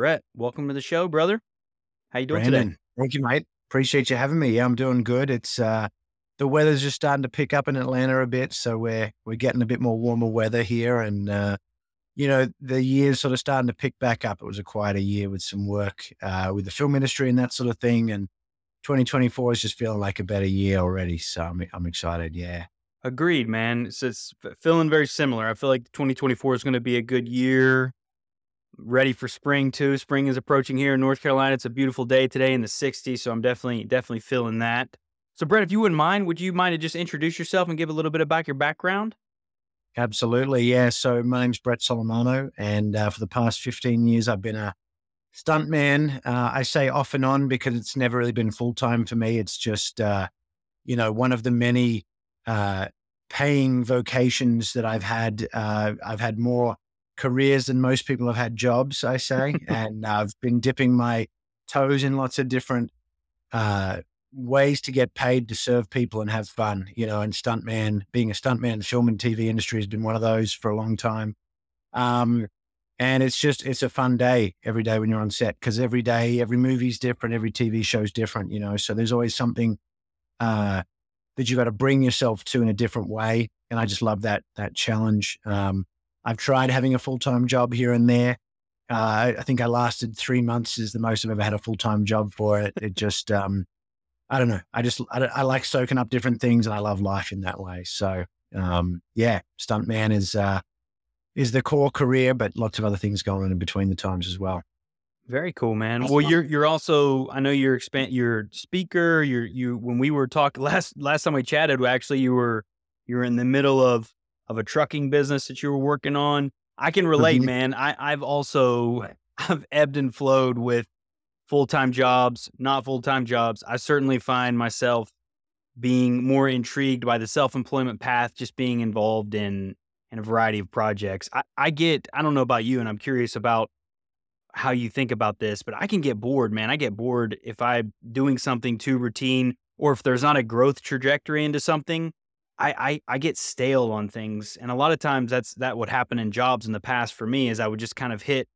Brett, welcome to the show, brother. How you doing Brandon, today? thank you, mate. Appreciate you having me. Yeah, I'm doing good. It's uh, the weather's just starting to pick up in Atlanta a bit, so we're we're getting a bit more warmer weather here, and uh, you know the year's sort of starting to pick back up. It was a quieter year with some work uh, with the film industry and that sort of thing, and 2024 is just feeling like a better year already. So I'm I'm excited. Yeah. Agreed, man. It's, it's feeling very similar. I feel like 2024 is going to be a good year. Ready for spring too. Spring is approaching here in North Carolina. It's a beautiful day today in the 60s, so I'm definitely definitely feeling that. So, Brett, if you wouldn't mind, would you mind to just introduce yourself and give a little bit about your background? Absolutely. Yeah. So my name's Brett Solomano, and uh, for the past 15 years, I've been a stuntman. Uh, I say off and on because it's never really been full time for me. It's just, uh, you know, one of the many uh, paying vocations that I've had. Uh, I've had more careers than most people have had jobs, I say. and I've been dipping my toes in lots of different uh, ways to get paid to serve people and have fun, you know, and stuntman, being a stuntman in the film and TV industry has been one of those for a long time. Um, and it's just, it's a fun day every day when you're on set because every day, every movie's different, every TV show's different, you know, so there's always something uh, that you've got to bring yourself to in a different way. And I just love that, that challenge. Um, I've tried having a full time job here and there. Uh, I, I think I lasted three months is the most I've ever had a full time job for it. It just, um, I don't know. I just I, I, like soaking up different things, and I love life in that way. So um, yeah, stuntman is uh, is the core career, but lots of other things going on in between the times as well. Very cool, man. Well, you're you're also I know you're expand you're speaker. You're you when we were talking last last time we chatted, actually you were you were in the middle of of a trucking business that you were working on. I can relate, mm-hmm. man. I I've also I've ebbed and flowed with full time jobs, not full time jobs. I certainly find myself being more intrigued by the self employment path, just being involved in in a variety of projects. I, I get, I don't know about you, and I'm curious about how you think about this, but I can get bored, man. I get bored if I'm doing something too routine or if there's not a growth trajectory into something. I, I, I get stale on things. And a lot of times that's that would happen in jobs in the past for me is I would just kind of hit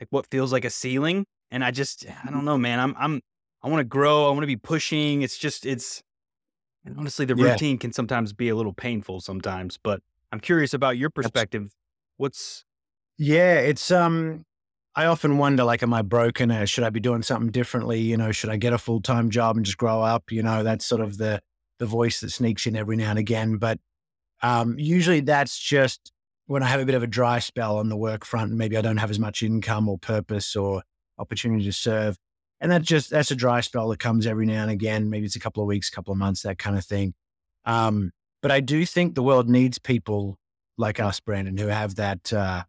like what feels like a ceiling and I just, I don't know, man. I'm, I'm, I want to grow. I want to be pushing. It's just, it's, and honestly, the yeah. routine can sometimes be a little painful sometimes. But I'm curious about your perspective. What's, yeah, it's um, I often wonder, like, am I broken? Or should I be doing something differently? You know, should I get a full time job and just grow up? You know, that's sort of the the voice that sneaks in every now and again. But um, usually, that's just when I have a bit of a dry spell on the work front, and maybe I don't have as much income or purpose or opportunity to serve. And that just, that's a dry spell that comes every now and again. Maybe it's a couple of weeks, couple of months, that kind of thing. Um, but I do think the world needs people like us, Brandon, who have that uh,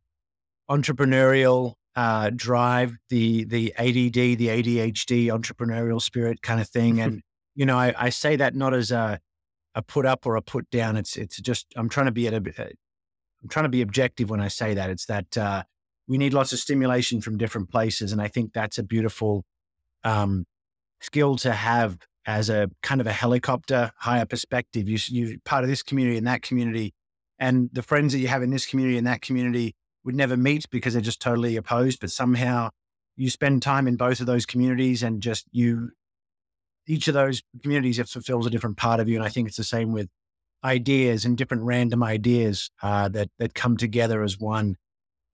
entrepreneurial uh, drive, the the ADD, the ADHD, entrepreneurial spirit kind of thing. And you know, I, I, say that not as a a put up or a put down. It's it's just I'm trying to be at a I'm trying to be objective when I say that. It's that uh, we need lots of stimulation from different places. And I think that's a beautiful um, skill to have as a kind of a helicopter higher perspective. You, you're part of this community and that community. And the friends that you have in this community and that community would never meet because they're just totally opposed. But somehow you spend time in both of those communities and just you, each of those communities it fulfills a different part of you. And I think it's the same with ideas and different random ideas uh, that that come together as one.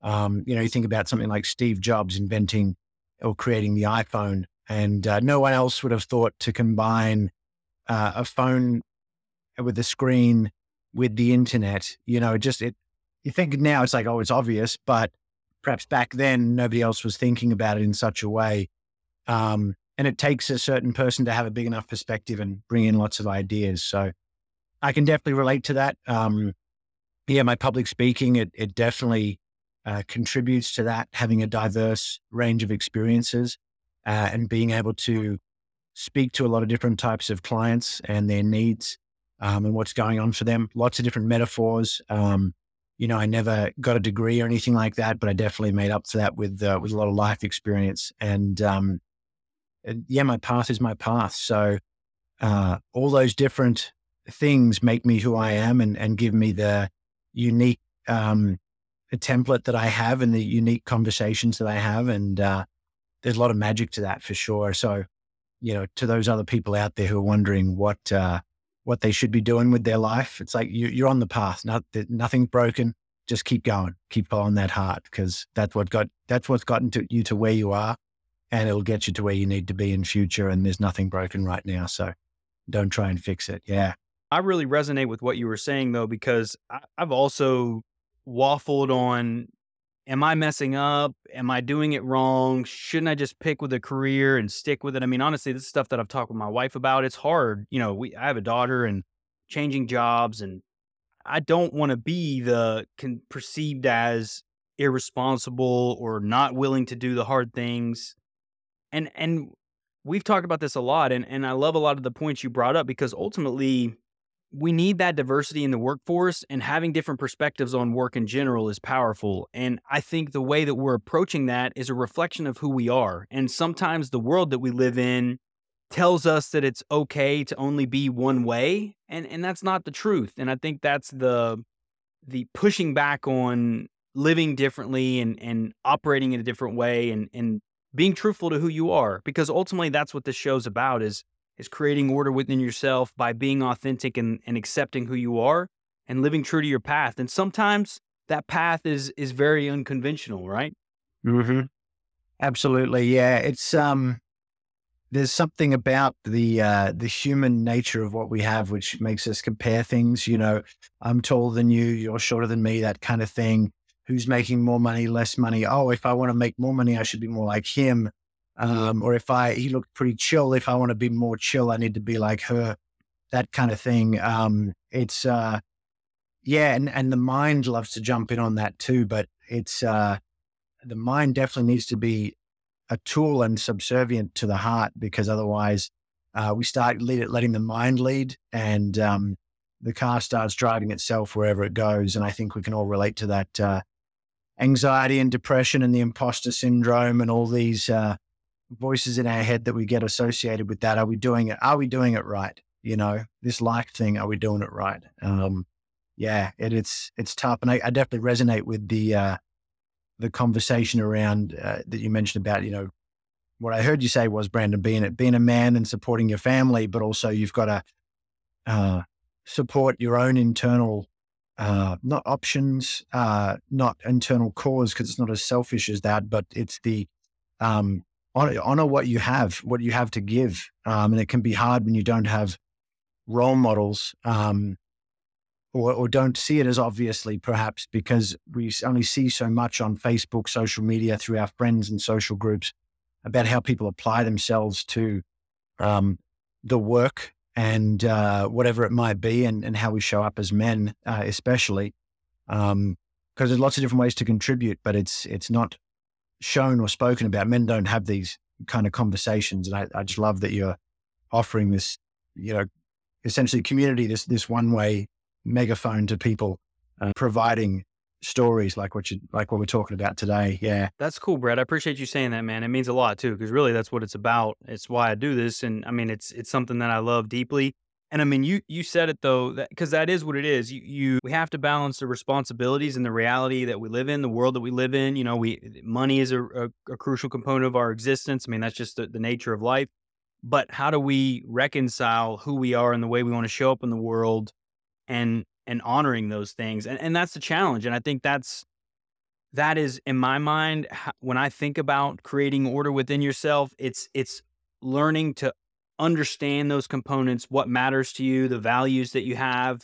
Um, you know, you think about something like Steve Jobs inventing or creating the iPhone, and uh, no one else would have thought to combine uh, a phone with a screen with the internet. You know, just it. You think now it's like, oh, it's obvious, but perhaps back then nobody else was thinking about it in such a way. Um, and it takes a certain person to have a big enough perspective and bring in lots of ideas. So I can definitely relate to that. Um, yeah, my public speaking, it, it definitely uh, contributes to that, having a diverse range of experiences uh, and being able to speak to a lot of different types of clients and their needs um, and what's going on for them. Lots of different metaphors. Um, you know, I never got a degree or anything like that, but I definitely made up for that with uh, with a lot of life experience. And, um, yeah, my path is my path. So uh, all those different things make me who I am and, and give me the unique um, template that I have and the unique conversations that I have. And uh, there's a lot of magic to that for sure. So, you know, to those other people out there who are wondering what uh, what they should be doing with their life, it's like you, you're on the path. Not, nothing's broken. Just keep going. Keep following that heart because that's what got that's what's gotten to you to where you are, and it'll get you to where you need to be in future. And there's nothing broken right now, so don't try and fix it. Yeah. I really resonate with what you were saying though, because I've also waffled on am I messing up? Am I doing it wrong? Shouldn't I just pick with a career and stick with it? I mean, honestly, this is stuff that I've talked with my wife about. It's hard. You know, we I have a daughter and changing jobs and I don't want to be the can, perceived as irresponsible or not willing to do the hard things. And and we've talked about this a lot and and I love a lot of the points you brought up because ultimately we need that diversity in the workforce and having different perspectives on work in general is powerful. And I think the way that we're approaching that is a reflection of who we are. And sometimes the world that we live in tells us that it's okay to only be one way and and that's not the truth. And I think that's the the pushing back on living differently and and operating in a different way and and being truthful to who you are because ultimately that's what this show's about is is creating order within yourself by being authentic and, and accepting who you are and living true to your path. And sometimes that path is is very unconventional, right? Mm-hmm. Absolutely. Yeah. It's um there's something about the uh the human nature of what we have which makes us compare things. You know, I'm taller than you, you're shorter than me, that kind of thing. Who's making more money, less money? Oh, if I want to make more money, I should be more like him. Um, or if I, he looked pretty chill. If I want to be more chill, I need to be like her, that kind of thing. Um, it's, uh, yeah. And, and the mind loves to jump in on that too, but it's, uh, the mind definitely needs to be a tool and subservient to the heart because otherwise, uh, we start lead, letting the mind lead and, um, the car starts driving itself wherever it goes. And I think we can all relate to that, uh, anxiety and depression and the imposter syndrome and all these, uh, voices in our head that we get associated with that. Are we doing it? Are we doing it right? You know, this like thing, are we doing it right? Um, yeah, it, it's it's tough, and I, I, definitely resonate with the uh, the conversation around uh, that you mentioned about you know what I heard you say was Brandon being it being a man and supporting your family, but also you've got to uh, support your own internal uh, not options, uh, not internal cause, because it's not as selfish as that, but it's the um, honor, honor what you have, what you have to give. Um, and it can be hard when you don't have role models um, or, or don't see it as obviously, perhaps because we only see so much on Facebook, social media, through our friends and social groups about how people apply themselves to um, the work and uh, whatever it might be, and, and how we show up as men, uh, especially. Because um, there's lots of different ways to contribute, but it's it's not shown or spoken about. Men don't have these kind of conversations. And I, I just love that you're offering this, you know, essentially community, this, this one way megaphone to people, uh, providing stories like what you, like what we're talking about today. Yeah. That's cool, Brett. I appreciate you saying that, man. It means a lot too, because really that's what it's about. It's why I do this. And I mean, it's, it's something that I love deeply. And I mean, you you said it though, because that, that is what it is. You you we have to balance the responsibilities and the reality that we live in, the world that we live in. You know, we money is a, a, a crucial component of our existence. I mean, that's just the, the nature of life. But how do we reconcile who we are and the way we want to show up in the world, and and honoring those things? And and that's the challenge. And I think that's that is in my mind when I think about creating order within yourself. It's it's learning to understand those components, what matters to you, the values that you have,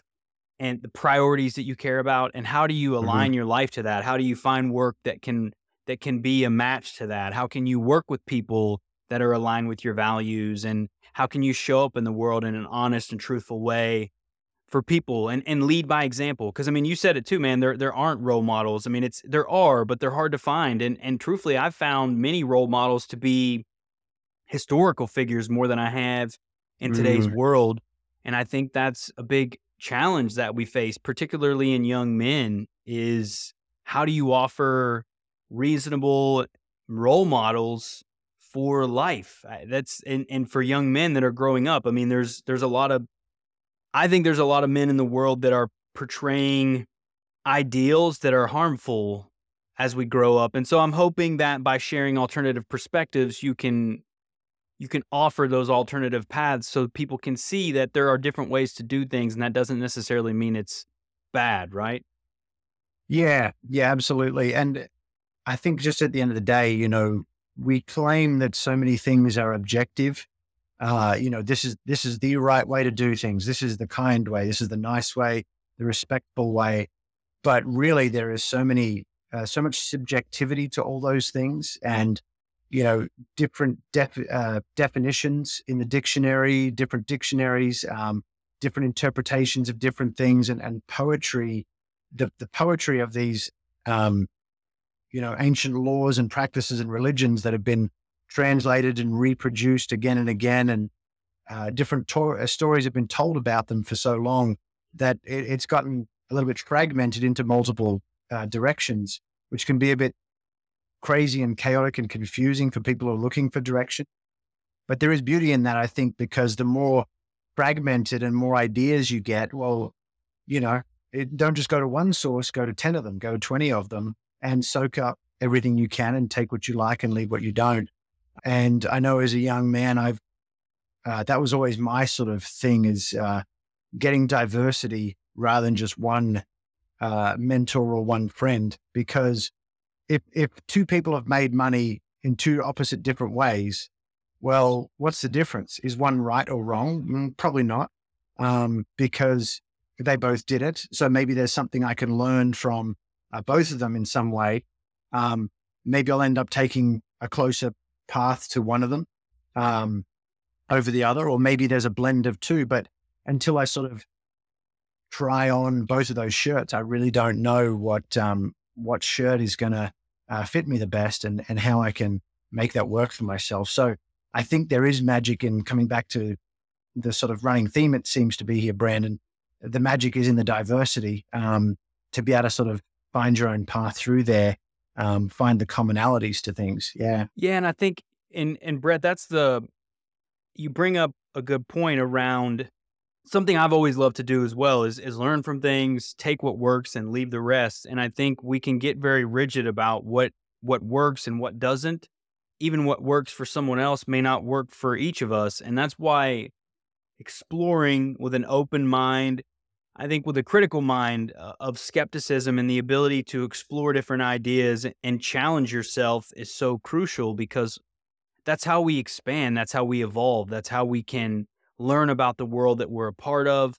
and the priorities that you care about, and how do you mm-hmm. align mm-hmm. your life to that? How do you find work that can that can be a match to that? How can you work with people that are aligned with your values, and how can you show up in the world in an honest and truthful way for people and, and lead by example? Because I mean, you said it too, man. There there aren't role models. I mean, it's there are, but they're hard to find. And and truthfully, I've found many role models to be historical figures more than I have in today's mm. world. And I think that's a big challenge that we face, particularly in young men, is how do you offer reasonable role models for life? That's and, and for young men that are growing up. I mean, there's there's a lot of I think there's a lot of men in the world that are portraying ideals that are harmful as we grow up. And so I'm hoping that by sharing alternative perspectives, you can you can offer those alternative paths so people can see that there are different ways to do things and that doesn't necessarily mean it's bad, right? Yeah, yeah, absolutely. And I think just at the end of the day, you know, we claim that so many things are objective. Uh, you know, this is this is the right way to do things. This is the kind way. This is the nice way, the respectful way. But really, there is so many, uh, so much subjectivity to all those things, and you know, different def- uh, definitions in the dictionary, different dictionaries, um, different interpretations of different things, and, and poetry. The the poetry of these um, you know, ancient laws and practices and religions that have been translated and reproduced again and again. And uh, different to- uh, stories have been told about them for so long that it, it's gotten a little bit fragmented into multiple uh, directions, which can be a bit crazy and chaotic and confusing for people who are looking for direction. But there is beauty in that, I think, because the more fragmented and more ideas you get, well, you know, it, don't just go to one source, go to 10 of them, go to 20 of them, and soak up everything you can and take what you like and leave what you don't. And I know as a young man, I've uh, that was always my sort of thing is uh, getting diversity rather than just one uh, mentor or one friend. Because if if two people have made money in two opposite different ways, well, what's the difference? Is one right or wrong? Mm, probably not, um, because they both did it. So maybe there's something I can learn from uh, both of them in some way, um, maybe I'll end up taking a closer path to one of them um, over the other, or maybe there's a blend of two. But until I sort of try on both of those shirts, I really don't know what um, what shirt is going to uh, fit me the best and and how I can make that work for myself. So I think there is magic in coming back to the sort of running theme it seems to be here, Brandon. The magic is in the diversity um, to be able to sort of find your own path through there, um, find the commonalities to things. Yeah. Yeah. And I think, and, and Brett, that's the, you bring up a good point around something I've always loved to do as well is, is learn from things, take what works and leave the rest. And I think we can get very rigid about what, what works and what doesn't. Even what works for someone else may not work for each of us. And that's why exploring with an open mind I think with a critical mind uh, of skepticism and the ability to explore different ideas and challenge yourself is so crucial because that's how we expand. That's how we evolve. That's how we can learn about the world that we're a part of.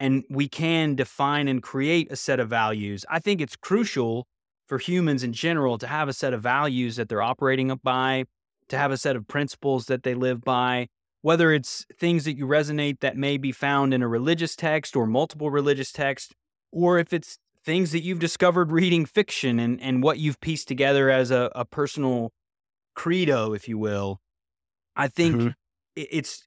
And we can define and create a set of values. I think it's crucial for humans in general to have a set of values that they're operating by, to have a set of principles that they live by, whether it's things that you resonate that may be found in a religious text or multiple religious texts, or if it's things that you've discovered reading fiction and, and what you've pieced together as a, a personal credo, if you will. I think mm-hmm. it's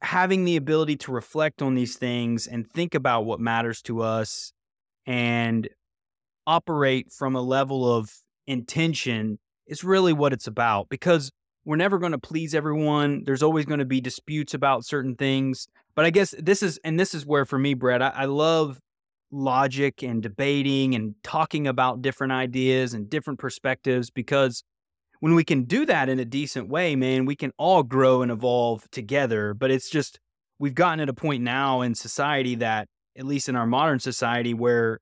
having the ability to reflect on these things and think about what matters to us and operate from a level of intention is really what it's about because we're never going to please everyone. There's always going to be disputes about certain things. But I guess this is, and this is where for me, Brett, I, I love logic and debating and talking about different ideas and different perspectives because when we can do that in a decent way, man, we can all grow and evolve together. But it's just, we've gotten at a point now in society that, at least in our modern society, where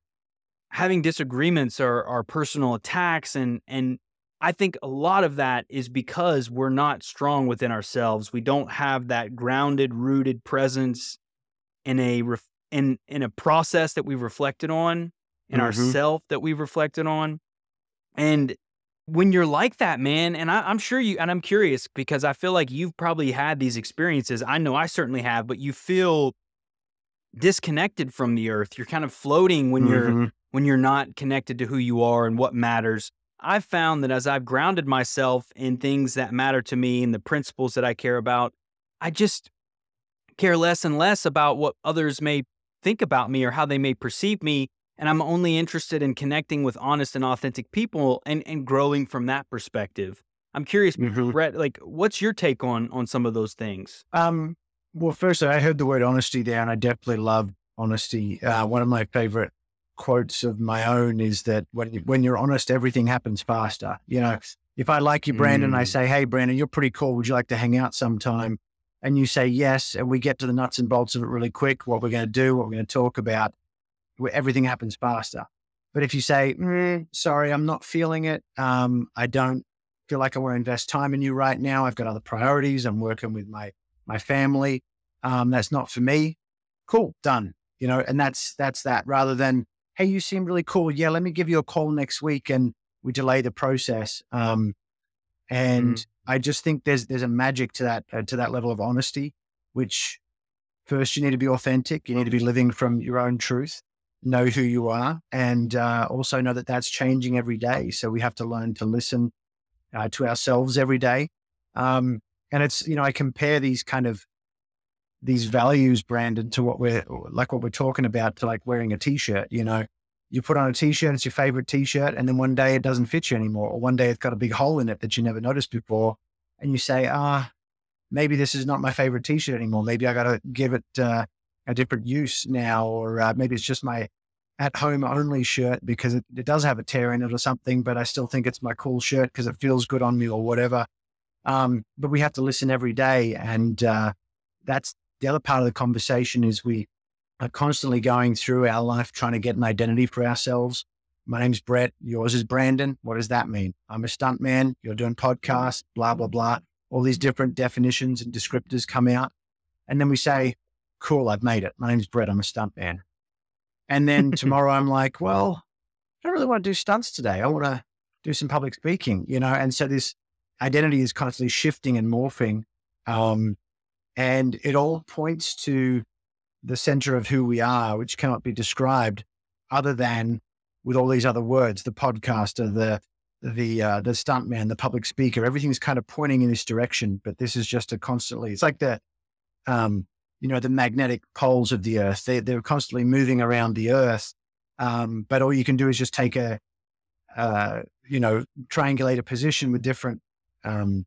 having disagreements are, are personal attacks and, and I think a lot of that is because we're not strong within ourselves. We don't have that grounded, rooted presence in a ref- in in a process that we've reflected on, in mm-hmm. ourself that we've reflected on. And when you're like that, man, and I, I'm sure you, and I'm curious because I feel like you've probably had these experiences. I know I certainly have, but you feel disconnected from the earth. You're kind of floating when mm-hmm. you're when you're not connected to who you are and what matters. I've found that as I've grounded myself in things that matter to me and the principles that I care about, I just care less and less about what others may think about me or how they may perceive me. And I'm only interested in connecting with honest and authentic people and, and growing from that perspective. I'm curious, mm-hmm. Brett, like what's your take on on some of those things? Um, well, first I heard the word honesty there, and I definitely love honesty. Uh, one of my favorite quotes of my own is that when you, when you're honest, everything happens faster. You know, if I like you, Brandon, I Mm. say, "Hey, Brandon, you're pretty cool. Would you like to hang out sometime?" And you say yes, and we get to the nuts and bolts of it really quick. What we're going to do, what we're going to talk about, everything happens faster. But if you say, "Mm, "Sorry, I'm not feeling it. Um, I don't feel like I want to invest time in you right now. I've got other priorities. I'm working with my my family. Um, that's not for me." Cool, done. You know, and that's that's that. Rather than, "Hey, you seem really cool. Yeah, let me give you a call next week," and we delay the process. Um, and I just think there's there's a magic to that uh, to that level of honesty, which first you need to be authentic. You need to be living from your own truth, know who you are, and uh, also know that that's changing every day. So we have to learn to listen uh, to ourselves every day. Um, and it's you know I compare these kind of these values, Brandon to what we're like what we're talking about to like wearing a t-shirt. You know, you put on a t-shirt, it's your favorite t-shirt, and then one day it doesn't fit you anymore, or one day it's got a big hole in it that you never noticed before, and you say, ah, maybe this is not my favorite t-shirt anymore. Maybe I got to give it uh, a different use now, or uh, maybe it's just my at home only shirt because it, it does have a tear in it or something, but I still think it's my cool shirt because it feels good on me or whatever. Um, but we have to listen every day, and uh, that's the other part of the conversation is we are constantly going through our life trying to get an identity for ourselves. My name's Brett. Yours is Brandon. What does that mean? I'm a stuntman. You're doing podcasts, blah, blah, blah. All these different definitions and descriptors come out. And then we say, cool, I've made it. My name's Brett. I'm a stuntman. And then tomorrow I'm like, well, I don't really want to do stunts today. I want to do some public speaking, you know? And so this identity is constantly shifting and morphing. Um, and it all points to the center of who we are, which cannot be described other than with all these other words, the podcaster, the the uh, the stuntman, the public speaker, everything's kind of pointing in this direction. But this is just a constantly. It's like the, um, you know, the magnetic poles of the Earth. They they're constantly moving around the Earth. Um, but all you can do is just take a, uh, you know, triangulate a position with different, um,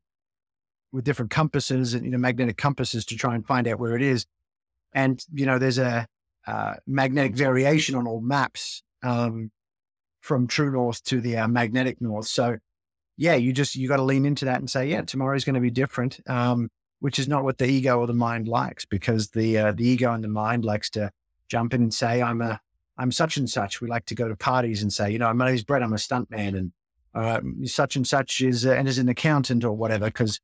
with different compasses and you know magnetic compasses to try and find out where it is. And you know, there's a uh, magnetic variation on all maps. Um, from true north to the uh, magnetic north. So, yeah, you just you got to lean into that and say, yeah, tomorrow's going to be different. Um, which is not what the ego or the mind likes, because the uh, the ego and the mind likes to jump in and say, I'm a I'm such and such. We like to go to parties and say, you know, my name's Brett. I'm a stuntman, and uh, such and such is uh, and is an accountant or whatever, because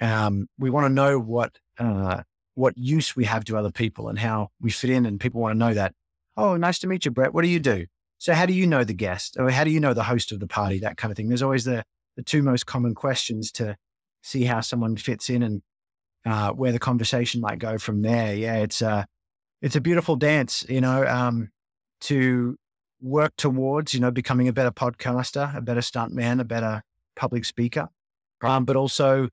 um, we want to know what uh, what use we have to other people and how we fit in, and people want to know that. Oh, nice to meet you, Brett. What do you do? So how do you know the guest or how do you know the host of the party? That kind of thing. There's always the, the two most common questions to see how someone fits in and uh, where the conversation might go from there. Yeah, it's a, it's a beautiful dance, you know, um, to work towards, you know, becoming a better podcaster, a better stuntman, a better public speaker, um, but also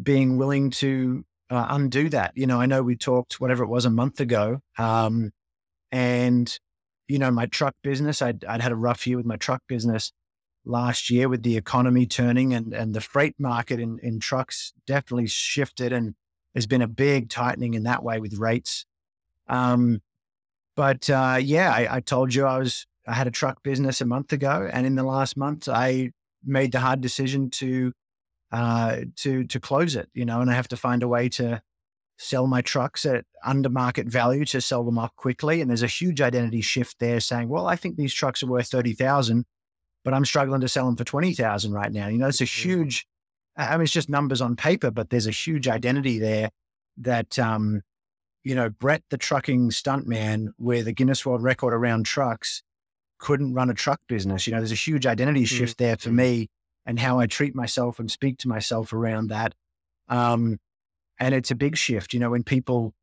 being willing to uh, undo that. You know, I know we talked whatever it was a month ago, um, and you know, my truck business, I'd, I'd had a rough year with my truck business last year with the economy turning and, and the freight market in, in trucks definitely shifted. And there's been a big tightening in that way with rates. Um, but uh, yeah, I, I told you I was, I had a truck business a month ago. And in the last month, I made the hard decision to, uh, to, to close it, you know, and I have to find a way to, sell my trucks at under market value to sell them off quickly. And there's a huge identity shift there saying, well, I think these trucks are worth 30,000, but I'm struggling to sell them for 20,000 right now. You know, it's a huge, I mean, it's just numbers on paper, but there's a huge identity there that, um, you know, Brett, the trucking stuntman with a Guinness World Record around trucks couldn't run a truck business. You know, there's a huge identity shift there for me and how I treat myself and speak to myself around that. Um, and it's a big shift. You know, when people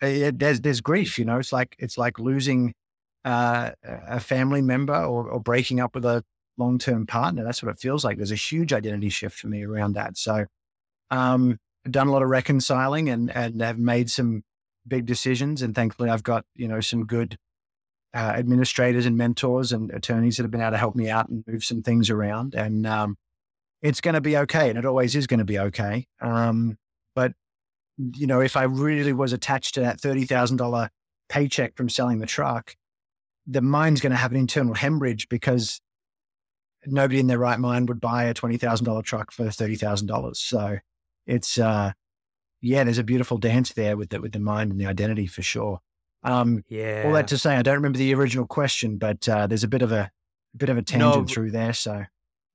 it, there's there's grief. You know, it's like it's like losing uh, a family member or, or breaking up with a long term partner. That's what it feels like. There's a huge identity shift for me around that. So, um, I've done a lot of reconciling and and have made some big decisions. And thankfully, I've got you know some good uh, administrators and mentors and attorneys that have been able to help me out and move some things around. And um, it's going to be okay, and it always is going to be okay. Um, but you know, if I really was attached to that thirty thousand dollar paycheck from selling the truck, the mind's going to have an internal hemorrhage because nobody in their right mind would buy a twenty thousand dollar truck for thirty thousand dollars. So it's uh, yeah, there's a beautiful dance there with the with the mind and the identity for sure. Um, Yeah. all that to say, I don't remember the original question, but uh, there's a bit of a, a bit of a tangent through there. So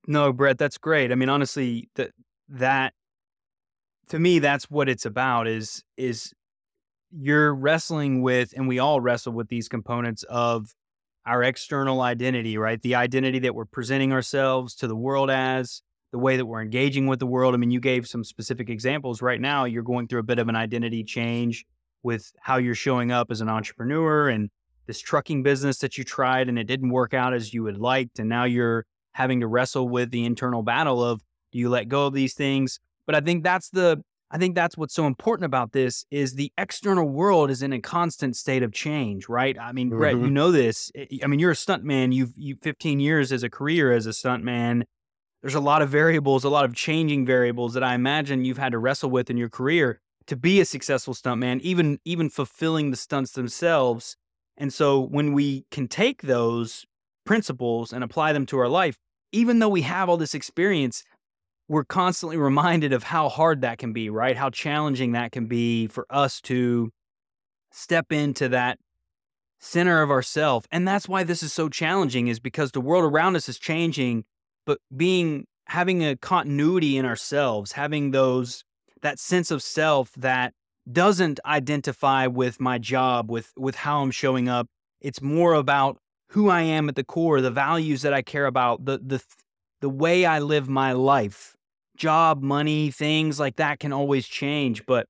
No, Brett, that's great. I mean, honestly, that that to me, that's what it's about. Is is you're wrestling with, and we all wrestle with these components of our external identity, right? The identity that we're presenting ourselves to the world as, the way that we're engaging with the world. I mean, you gave some specific examples. Right now, you're going through a bit of an identity change with how you're showing up as an entrepreneur and this trucking business that you tried and it didn't work out as you had liked. And now you're having to wrestle with the internal battle of do you let go of these things? But I think that's the I think that's what's so important about this is the external world is in a constant state of change, right? I mean, Brett, you Mhm. know this. I I mean, you're a stuntman. You've you 15 years as a career as a stuntman. There's a lot of variables, a lot of changing variables that I imagine you've had to wrestle with in your career to be a successful stuntman, even even fulfilling the stunts themselves. And so when we can take those principles and apply them to our life, even though we have all this experience, we're constantly reminded of how hard that can be, right? How challenging that can be for us to step into that center of ourself. And that's why this is so challenging is because the world around us is changing, but being having a continuity in ourselves, having those that sense of self that doesn't identify with my job, with with how I'm showing up. It's more about who I am at the core, the values that I care about, the the the way I live my life. Job, money, things like that can always change, but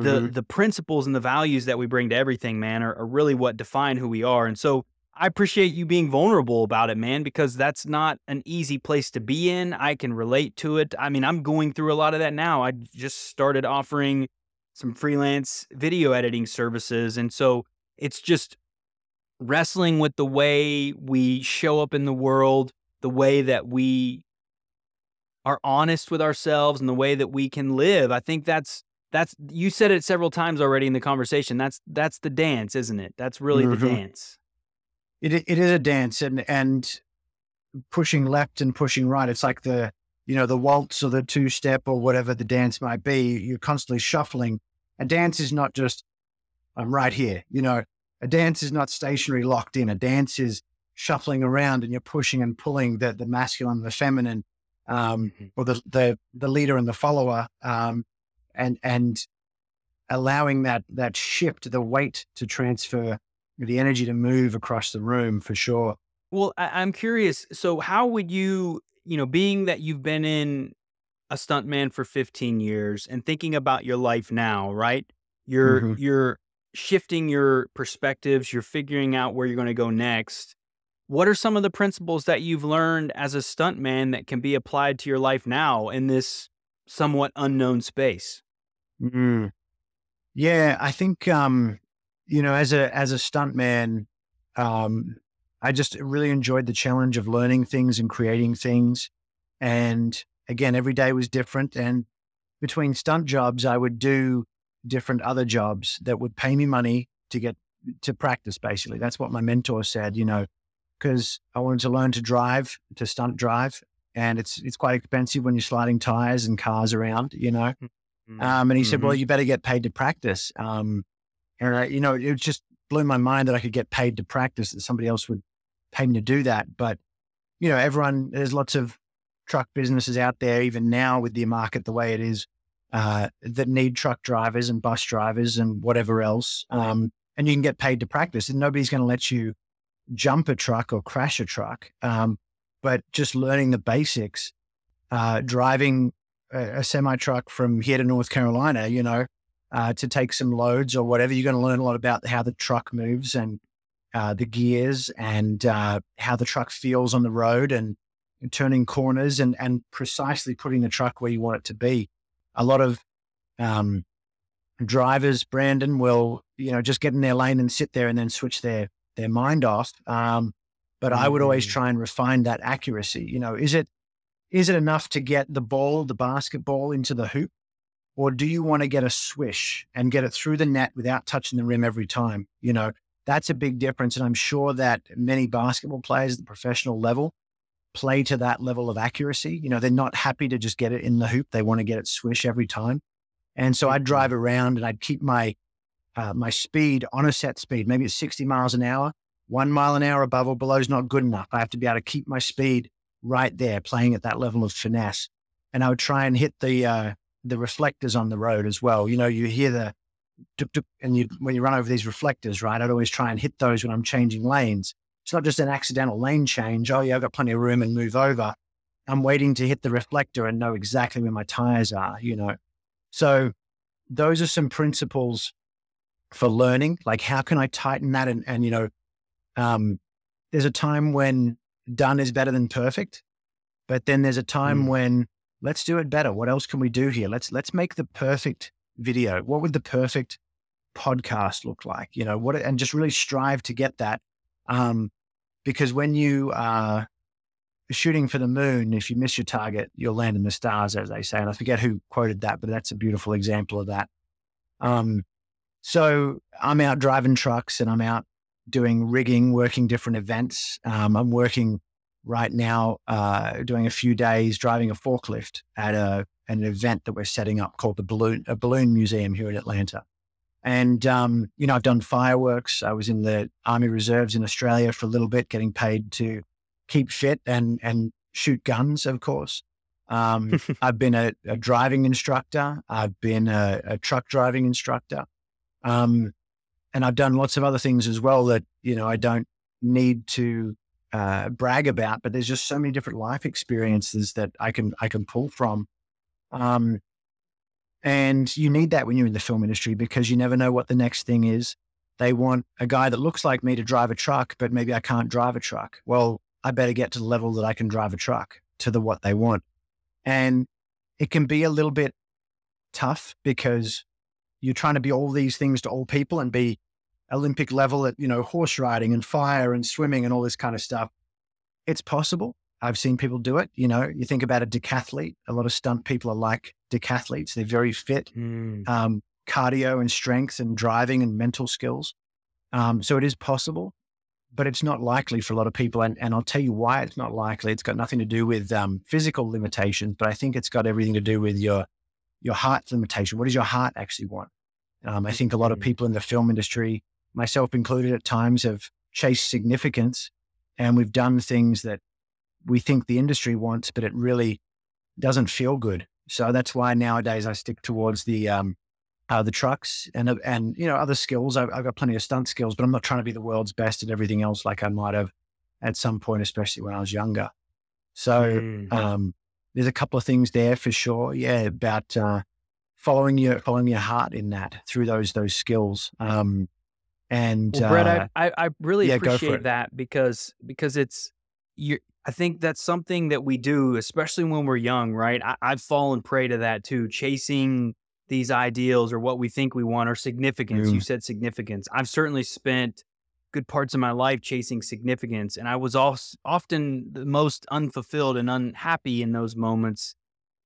the Mhm. the principles and the values that we bring to everything, man, are, are really what define who we are. And so I appreciate you being vulnerable about it, man, because that's not an easy place to be in. I can relate to it. I mean, I'm going through a lot of that now. I just started offering some freelance video editing services. And so it's just wrestling with the way we show up in the world, the way that we are honest with ourselves and the way that we can live. I think that's that's you said it several times already in the conversation. That's that's the dance, isn't it? That's really the Mhm. dance. It it is a dance and and pushing left and pushing right. It's like the you know the waltz or the two step or whatever the dance might be. You're constantly shuffling. A dance is not just I'm right here. You know, a dance is not stationary, locked in. A dance is shuffling around and you're pushing and pulling the the masculine, the feminine, um, or the the the leader and the follower, um, and and allowing that that shift, the weight to transfer, the energy to move across the room for sure. Well, I, I'm curious. So, how would you, you know, being that you've been in a stuntman for 15 years and thinking about your life now, right? You're Mhm. you're shifting your perspectives. You're figuring out where you're going to go next. What are some of the principles that you've learned as a stuntman that can be applied to your life now in this somewhat unknown space? Mm. Yeah, I think um, you know, as a as a stuntman, um, I just really enjoyed the challenge of learning things and creating things. And again, every day was different. And between stunt jobs, I would do different other jobs that would pay me money to get to practice. Basically, that's what my mentor said. You know, because I wanted to learn to drive, to stunt drive, and it's it's quite expensive when you're sliding tires and cars around. You know. Um, and he said, "Well, you better get paid to practice." Um, and I, you know, it just blew my mind that I could get paid to practice. That somebody else would pay me to do that. But you know, everyone there's lots of truck businesses out there, even now with the market the way it is, uh, that need truck drivers and bus drivers and whatever else. Um, and you can get paid to practice, and nobody's going to let you jump a truck or crash a truck. Um, but just learning the basics, uh, driving a, a semi truck from here to North Carolina, you know, uh, to take some loads or whatever. You're going to learn a lot about how the truck moves and uh, the gears and uh, how the truck feels on the road and, and turning corners and, and precisely putting the truck where you want it to be. A lot of um, drivers, Brandon, will you know just get in their lane and sit there and then switch their their mind off. Um, but I would always Mhm. try and refine that accuracy. You know, is it is it enough to get the ball, the basketball into the hoop? Or do you want to get a swish and get it through the net without touching the rim every time? You know, that's a big difference. And I'm sure that many basketball players at the professional level play to that level of accuracy. You know, they're not happy to just get it in the hoop. They want to get it swish every time. And so I'd Mm-hmm. drive around and I'd keep my uh, my speed on a set speed. Maybe it's 60 miles an hour. One mile an hour above or below is not good enough. I have to be able to keep my speed right there, playing at that level of finesse. And I would try and hit the uh, the reflectors on the road as well. You know, you hear the and you when you run over these reflectors, right? I'd always try and hit those when I'm changing lanes. It's not just an accidental lane change. Oh yeah, I've got plenty of room and move over. I'm waiting to hit the reflector and know exactly where my tires are. You know, so those are some principles for learning. Like how can I tighten that? And and you know, um, there's a time when done is better than perfect, but then there's a time Mm. when let's do it better. What else can we do here? Let's let's make the perfect video. What would the perfect podcast look like? You know, what and just really strive to get that. Um, because when you are shooting for the moon, if you miss your target, you'll land in the stars, as they say. And I forget who quoted that, but that's a beautiful example of that. Um, so I'm out driving trucks and I'm out doing rigging, working different events. Um, I'm working right now, uh, doing a few days driving a forklift at a an event that we're setting up called the Balloon a Balloon Museum here in Atlanta. And um, you know, I've done fireworks. I was in the Army Reserves in Australia for a little bit, getting paid to keep fit and and shoot guns, of course. Um, I've been a, a driving instructor. I've been a, a truck driving instructor. Um, and I've done lots of other things as well that, you know, I don't need to uh, brag about, but there's just so many different life experiences that I can, I can pull from. Um, and you need that when you're in the film industry because you never know what the next thing is. They want a guy that looks like me to drive a truck, but maybe I can't drive a truck. Well, I better get to the level that I can drive a truck to the what they want. And it can be a little bit tough because you're trying to be all these things to all people and be Olympic level at, you know, horse riding and fire and swimming and all this kind of stuff. It's possible. I've seen people do it. You know, you think about a decathlete, a lot of stunt people are like decathletes. They're very fit, Mm. um, cardio and strength and driving and mental skills. Um, so it is possible, but it's not likely for a lot of people. And, and I'll tell you why it's not likely. It's got nothing to do with um, physical limitations, but I think it's got everything to do with your your heart limitation. What does your heart actually want? Um, I think a lot of Mhm. people in the film industry, myself included, at times have chased significance, and we've done things that we think the industry wants, but it really doesn't feel good. So that's why nowadays I stick towards the um, uh, the trucks and uh, and you know other skills. I've, I've got plenty of stunt skills, but I'm not trying to be the world's best at everything else like I might have at some point, especially when I was younger. So Mm. um, there's a couple of things there for sure. Yeah, about uh, following your following your heart in that through those those skills. Um, and Well, Brett, uh, I, I really yeah, appreciate that because because it's you. I think that's something that we do, especially when we're young, right? I, I've fallen prey to that too, chasing these ideals or what we think we want or significance. You Mm. said significance. I've certainly spent good parts of my life chasing significance, and I was often the most unfulfilled and unhappy in those moments.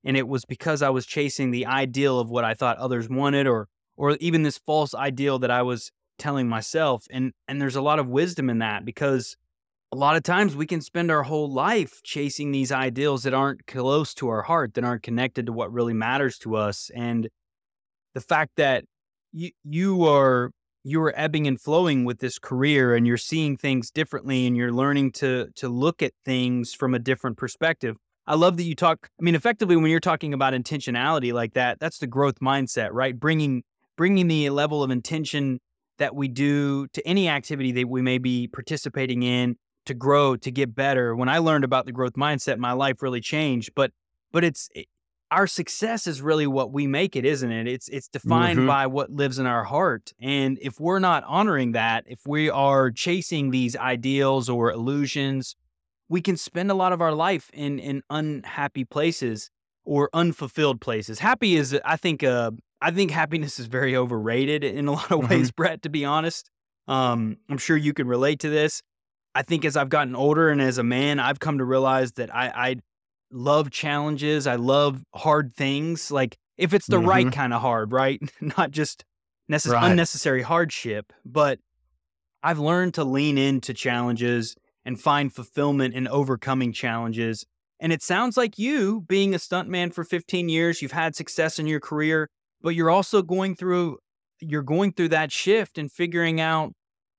And it was because I was chasing the ideal of what I thought others wanted, or or even this false ideal that I was telling myself and and there's a lot of wisdom in that because a lot of times we can spend our whole life chasing these ideals that aren't close to our heart that aren't connected to what really matters to us and the fact that you you are you are ebbing and flowing with this career and you're seeing things differently and you're learning to to look at things from a different perspective. I love that you talk I mean effectively when you're talking about intentionality like that that's the growth mindset right? Bringing bringing the level of intention that we do to any activity that we may be participating in to grow to get better. When i learned about the growth mindset my life really changed but but it's it, our success is really what we make it isn't it? It's it's defined Mhm. by what lives in our heart and if we're not honoring that if we are chasing these ideals or illusions we can spend a lot of our life in in unhappy places or unfulfilled places. Happy is i think uh I think happiness is very overrated in a lot of ways, Brett, to be honest. Um, I'm sure you can relate to this. I think as I've gotten older and as a man, I've come to realize that I, I love challenges. I love hard things. Like if it's the right Mhm. kind of hard, right? Not just necess- Right. unnecessary hardship. But I've learned to lean into challenges and find fulfillment in overcoming challenges. And it sounds like you, being a stuntman for 15 years, you've had success in your career, but you're also going through you're going through that shift and figuring out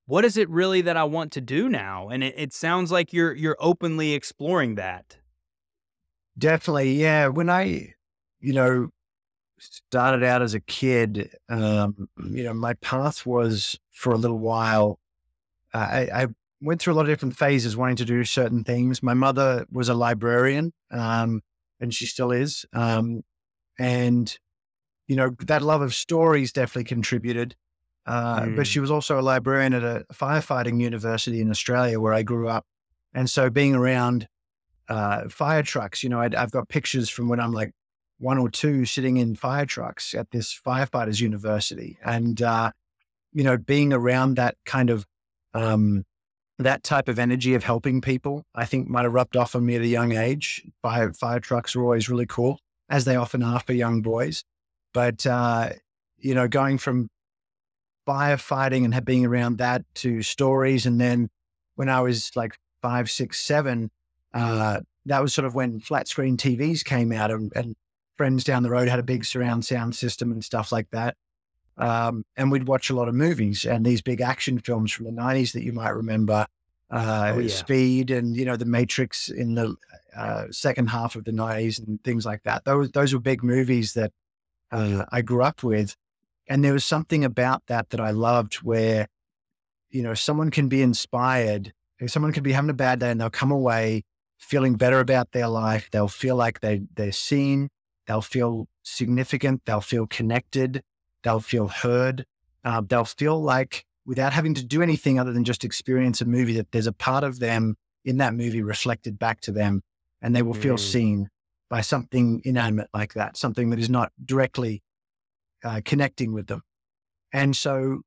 what is it really that I want to do now? And it, it sounds like you're you're openly exploring that. Definitely, yeah. When I, you know, started out as a kid, um, you know, my path was for a little while. I, I went through a lot of different phases wanting to do certain things. My mother was a librarian, um, and she still is. Um, and, you know, that love of stories definitely contributed. Uh, mm. But she was also a librarian at a firefighting university in Australia where I grew up. And so being around uh, fire trucks, you know, i have got pictures from when I'm like one or two sitting in fire trucks at this firefighters university. And, uh, you know, being around that kind of, um, that type of energy of helping people, I think might have rubbed off on me at a young age. Fire, fire trucks are always really cool, as they often are for young boys. But, uh, you know, going from firefighting and being around that to stories. And then when I was like five, six, seven, uh, that was sort of when flat screen TVs came out and, and, friends down the road had a big surround sound system and stuff like that. Um, and we'd watch a lot of movies and these big action films from the 90s that you might remember. Uh, oh, yeah. Speed and, you know, The Matrix in the uh, second half of the 90s and things like that. Those, those were big movies that uh, I grew up with. And there was something about that that I loved where, you know, someone can be inspired, someone can be having a bad day and they'll come away feeling better about their life. They'll feel like they, they're seen. They'll feel significant. They'll feel connected. They'll feel heard. Uh, they'll feel like, without having to do anything other than just experience a movie, that there's a part of them in that movie reflected back to them. And they will feel mm. seen by something inanimate like that, something that is not directly uh, connecting with them. And so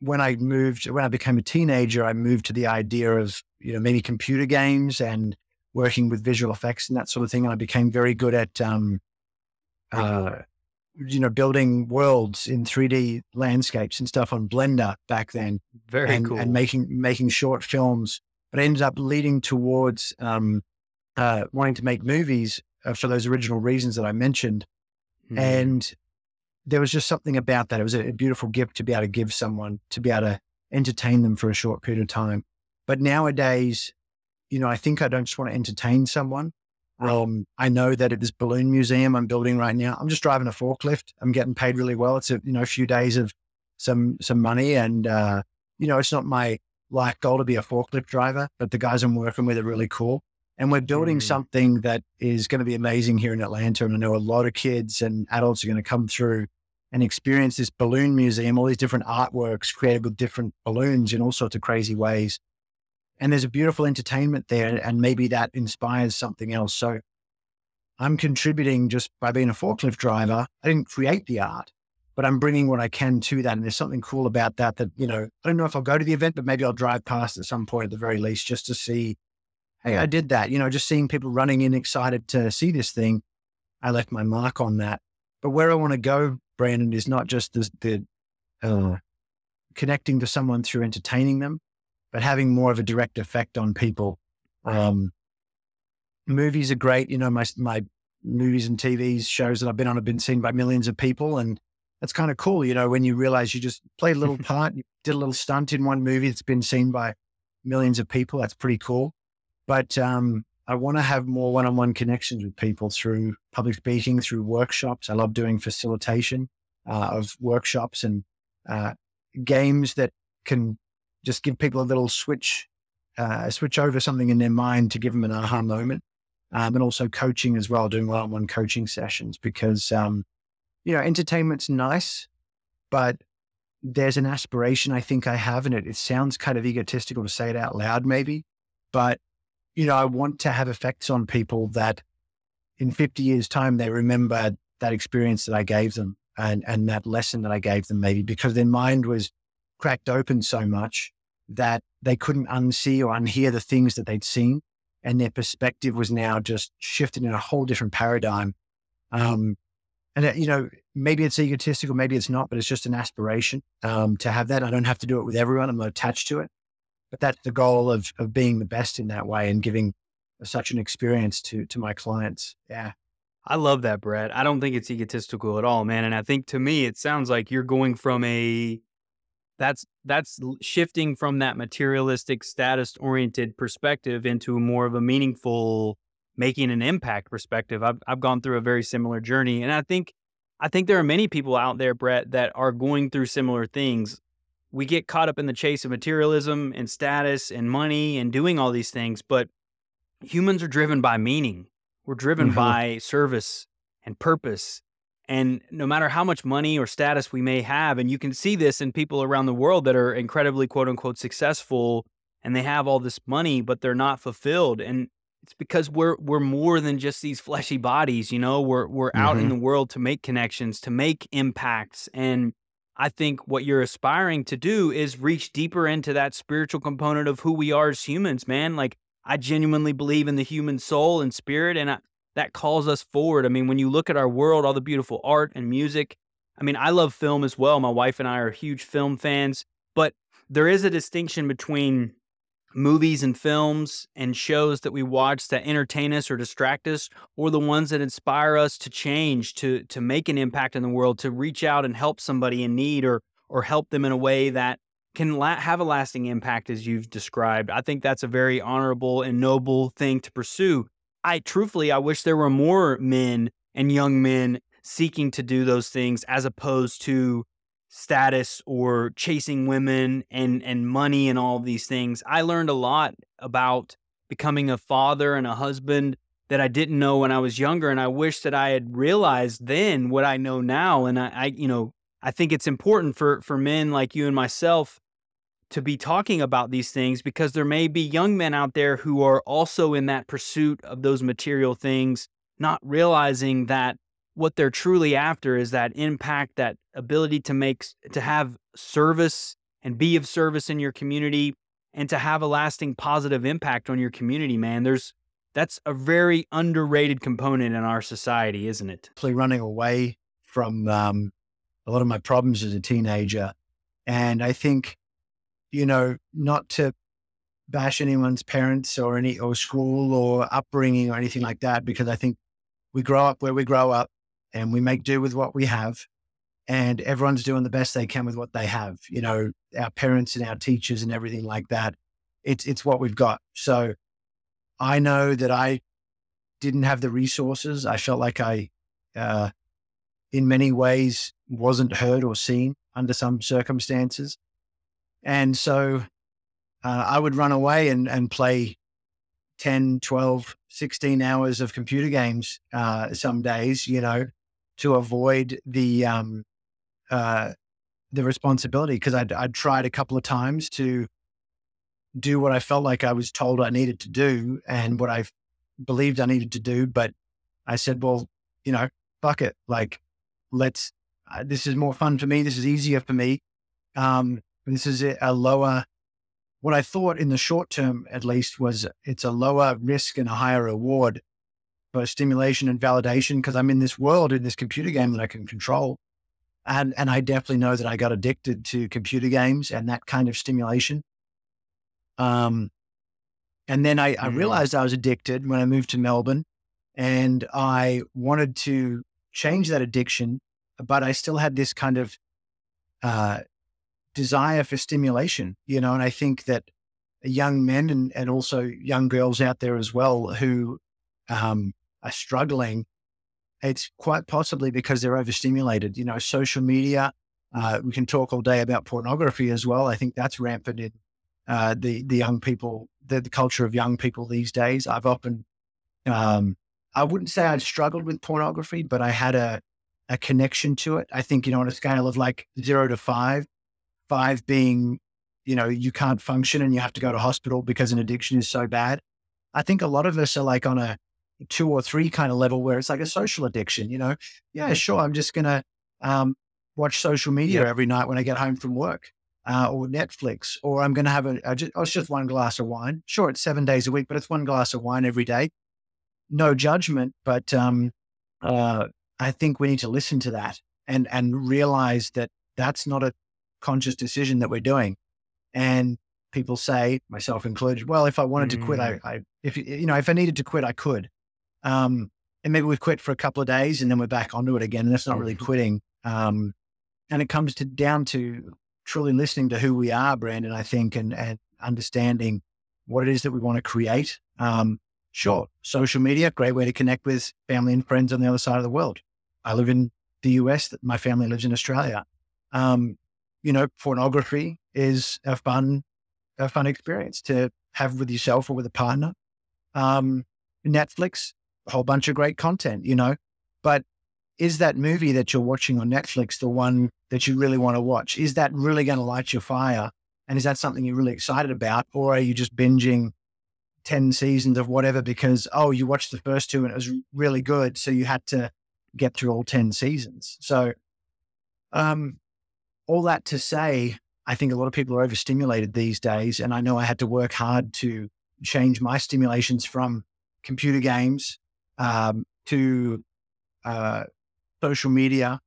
when I moved, when I became a teenager, I moved to the idea of, you know, maybe computer games and working with visual effects and that sort of thing. And I became very good at, um, uh, you know, building worlds in 3D landscapes and stuff on Blender back then. Very and, cool. And making, making short films, but I ended up leading towards, um, uh, wanting to make movies uh, for those original reasons that I mentioned. Mm. And there was just something about that. It was a, a beautiful gift to be able to give someone, to be able to entertain them for a short period of time. But nowadays, you know, I think I don't just want to entertain someone. Um, I know that at this balloon museum I'm building right now, I'm just driving a forklift. I'm getting paid really well. It's a you know a few days of some some money, and uh, you know it's not my life goal to be a forklift driver, but the guys I'm working with are really cool. And we're building mm. something that is going to be amazing here in Atlanta. And I know a lot of kids and adults are going to come through and experience this balloon museum, all these different artworks created with different balloons in all sorts of crazy ways. And there's a beautiful entertainment there. And maybe that inspires something else. So I'm contributing just by being a forklift driver. I didn't create the art, but I'm bringing what I can to that. And there's something cool about that, that, you know, I don't know if I'll go to the event, but maybe I'll drive past at some point at the very least just to see hey, I did that. You know, just seeing people running in excited to see this thing, I left my mark on that. But where I want to go, Brandon, is not just the, the uh, connecting to someone through entertaining them, but having more of a direct effect on people. Um, movies are great. You know, my my movies and TVs shows that I've been on have been seen by millions of people, and that's kind of cool. You know, when you realize you just played a little part, you did a little stunt in one movie that's been seen by millions of people. That's pretty cool. But um, I want to have more one on one connections with people through public speaking, through workshops. I love doing facilitation uh, of workshops and uh, games that can just give people a little switch, uh, switch over something in their mind to give them an aha moment. Um, and also coaching as well, doing one on one coaching sessions because, um, you know, entertainment's nice, but there's an aspiration I think I have, and it, it sounds kind of egotistical to say it out loud, maybe, but you know, I want to have effects on people that in 50 years' time, they remember that experience that I gave them and, and that lesson that I gave them, maybe because their mind was cracked open so much that they couldn't unsee or unhear the things that they'd seen. And their perspective was now just shifted in a whole different paradigm. Um, and, you know, maybe it's egotistical, maybe it's not, but it's just an aspiration um, to have that. I don't have to do it with everyone. I'm not attached to it, but that's the goal of of being the best in that way and giving such an experience to to my clients. Yeah. I love that, Brett. I don't think it's egotistical at all, man. And I think to me, it sounds like you're going from a that's that's shifting from that materialistic status oriented perspective into more of a meaningful making an impact perspective I've, I've gone through a very similar journey and i think i think there are many people out there brett that are going through similar things we get caught up in the chase of materialism and status and money and doing all these things but humans are driven by meaning we're driven mm-hmm. by service and purpose and no matter how much money or status we may have, and you can see this in people around the world that are incredibly quote unquote successful and they have all this money, but they're not fulfilled. And it's because we're we're more than just these fleshy bodies, you know. We're we're mm-hmm. out in mm-hmm. the world to make connections, to make impacts. And I think what you're aspiring to do is reach deeper into that spiritual component of who we are as humans, man. Like I genuinely believe in the human soul and spirit, and I, that calls us forward. I mean, when you look at our world, all the beautiful art and music, I mean, I love film as well. My wife and I are huge film fans, but there is a distinction between movies and films and shows that we watch that entertain us or distract us or the ones that inspire us to change to to make an impact in the world to reach out and help somebody in need or or help them in a way that can la- have a lasting impact as you've described. I think that's a very honorable and noble thing to pursue. I truthfully, I wish there were more men and young men seeking to do those things as opposed to status or chasing women and and money and all these things. I learned a lot about becoming a father and a husband that I didn't know when I was younger and I wish that I had realized then what I know now and I, I you know I think it's important for for men like you and myself to be talking about these things because there may be young men out there who are also in that pursuit of those material things, not realizing that what they're truly after is that impact, that ability to make, to have service and be of service in your community and to have a lasting positive impact on your community, man. There's, that's a very underrated component in our society, isn't it? Running away from um, a lot of my problems as a teenager. And I think you know, not to bash anyone's parents or any or school or upbringing or anything like that, because I think we grow up where we grow up and we make do with what we have. And everyone's doing the best they can with what they have. You know, our parents and our teachers and everything like that. It's it's what we've got. So I know that I didn't have the resources. I felt like I, uh, in many ways, wasn't heard or seen under some circumstances. And so uh, I would run away and, and play 10, 12, 16 hours of computer games uh, some days, you know, to avoid the, um, uh, the responsibility. Cause I'd, I'd tried a couple of times to do what I felt like I was told I needed to do and what I believed I needed to do. But I said, well, you know, fuck it. Like, let's, uh, this is more fun for me. This is easier for me. Um, this is a lower, what I thought in the short term, at least, was it's a lower risk and a higher reward for stimulation and validation because I'm in this world, in this computer game that I can control. And, and I definitely know that I got addicted to computer games and that kind of stimulation. Um, and then I, I mm. realized I was addicted when I moved to Melbourne and I wanted to change that addiction, but I still had this kind of uh, desire for stimulation, you know, and I think that young men and, and also young girls out there as well who um, are struggling, it's quite possibly because they're overstimulated. You know, social media, uh, we can talk all day about pornography as well. I think that's rampant in uh, the, the young people, the, the, culture of young people these days. I've often, um, I wouldn't say I'd struggled with pornography, but I had a, a connection to it. I think, you know, on a scale of like zero to five, five being, you know, you can't function and you have to go to hospital because an addiction is so bad. I think a lot of us are like on a two or three kind of level where it's like a social addiction, you know? Yeah, sure. I'm just going to um, watch social media yeah. every night when I get home from work. Uh, or Netflix, or I'm going to have a, a just, oh, it's just one glass of wine. Sure, it's seven days a week, but it's one glass of wine every day. No judgment, but um, uh, I think we need to listen to that and and realize that that's not a conscious decision that we're doing. And people say, myself included, well, if I wanted mm. to quit, I, mm. I, if you know, if I needed to quit, I could. Um, and maybe we quit for a couple of days and then we're back onto it again. And that's not really mm-hmm. quitting. Um, and it comes to down to truly listening to who we are, Brandon, I think, and, and understanding what it is that we want to create. Um, sure, social media, great way to connect with family and friends on the other side of the world. I live in the US, my family lives in Australia. Um, you know, pornography is a fun, a fun experience to have with yourself or with a partner. Um, Netflix, a whole bunch of great content, you know, but is that movie that you're watching on Netflix the one that you really want to watch? Is that really going to light your fire? And is that something you're really excited about? Or are you just binging 10 seasons of whatever because, oh, you watched the first two and it was really good. So you had to get through all 10 seasons. So, um, all that to say, I think a lot of people are overstimulated these days. And I know I had to work hard to change my stimulations from computer games um, to uh, social media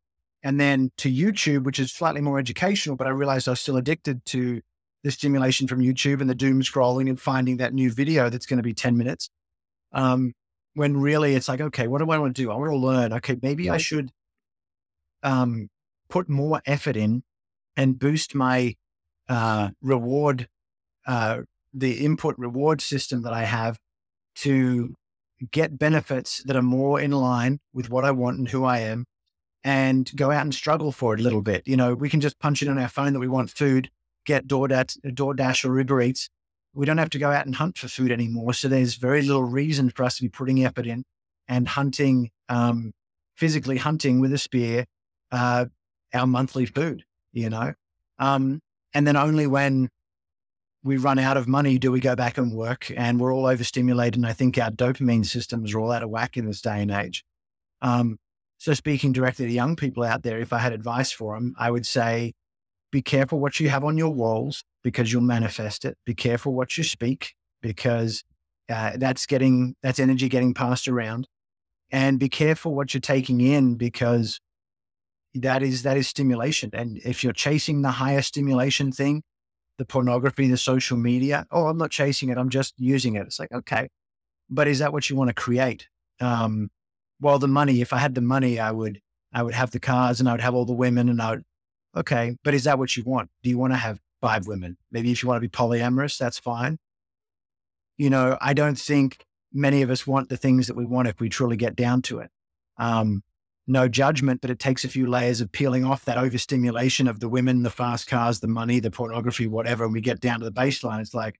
and then to YouTube, which is slightly more educational. But I realized I was still addicted to the stimulation from YouTube and the doom scrolling and finding that new video that's going to be 10 minutes. Um, when really it's like, okay, what do I want to do? I want to learn. Okay, maybe I should um, put more effort in and boost my uh, reward, uh, the input reward system that I have to get benefits that are more in line with what I want and who I am and go out and struggle for it a little bit. You know, we can just punch it on our phone that we want food, get DoorDash, DoorDash or Uber Eats, we don't have to go out and hunt for food anymore. So there's very little reason for us to be putting effort in and hunting, um, physically hunting with a spear, uh, our monthly food, you know? Um, and then only when we run out of money do we go back and work and we're all overstimulated. And I think our dopamine systems are all out of whack in this day and age. Um, so speaking directly to young people out there, if I had advice for them, I would say, be careful what you have on your walls because you'll manifest it. Be careful what you speak because uh, that's getting that's energy getting passed around, and be careful what you're taking in because that is that is stimulation. And if you're chasing the higher stimulation thing, the pornography, the social media, oh, I'm not chasing it. I'm just using it. It's like okay, but is that what you want to create? Um, well, the money. If I had the money, I would I would have the cars and I would have all the women and I would okay, but is that what you want? Do you want to have five women. Maybe if you want to be polyamorous, that's fine. You know, I don't think many of us want the things that we want if we truly get down to it. Um, no judgment, but it takes a few layers of peeling off that overstimulation of the women, the fast cars, the money, the pornography, whatever. And we get down to the baseline. It's like,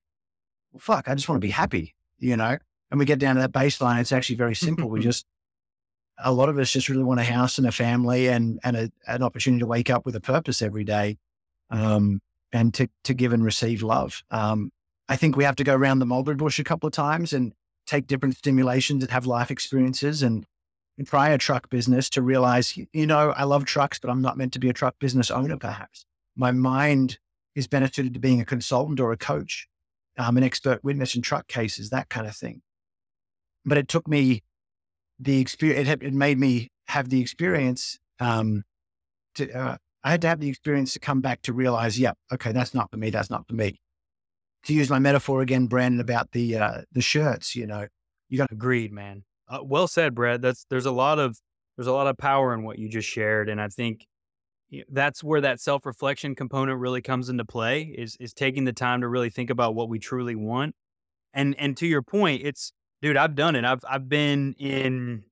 well, fuck, I just want to be happy, you know? And we get down to that baseline. It's actually very simple. we just, a lot of us just really want a house and a family and, and a, an opportunity to wake up with a purpose every day. Um, and to, to give and receive love. Um, I think we have to go around the mulberry bush a couple of times and take different stimulations and have life experiences and, and try a truck business to realize, you know, I love trucks, but I'm not meant to be a truck business owner, perhaps. My mind is better suited to being a consultant or a coach, um, an expert witness in truck cases, that kind of thing. But it took me the experience, it, it made me have the experience um, to, uh, I had to have the experience to come back to realize, yeah, okay, that's not for me. That's not for me. To use my metaphor again, Brandon, about the uh, the shirts, you know, you got agreed, man. Uh, well said, Brad. That's there's a lot of there's a lot of power in what you just shared, and I think that's where that self reflection component really comes into play. Is is taking the time to really think about what we truly want, and and to your point, it's dude, I've done it. I've I've been in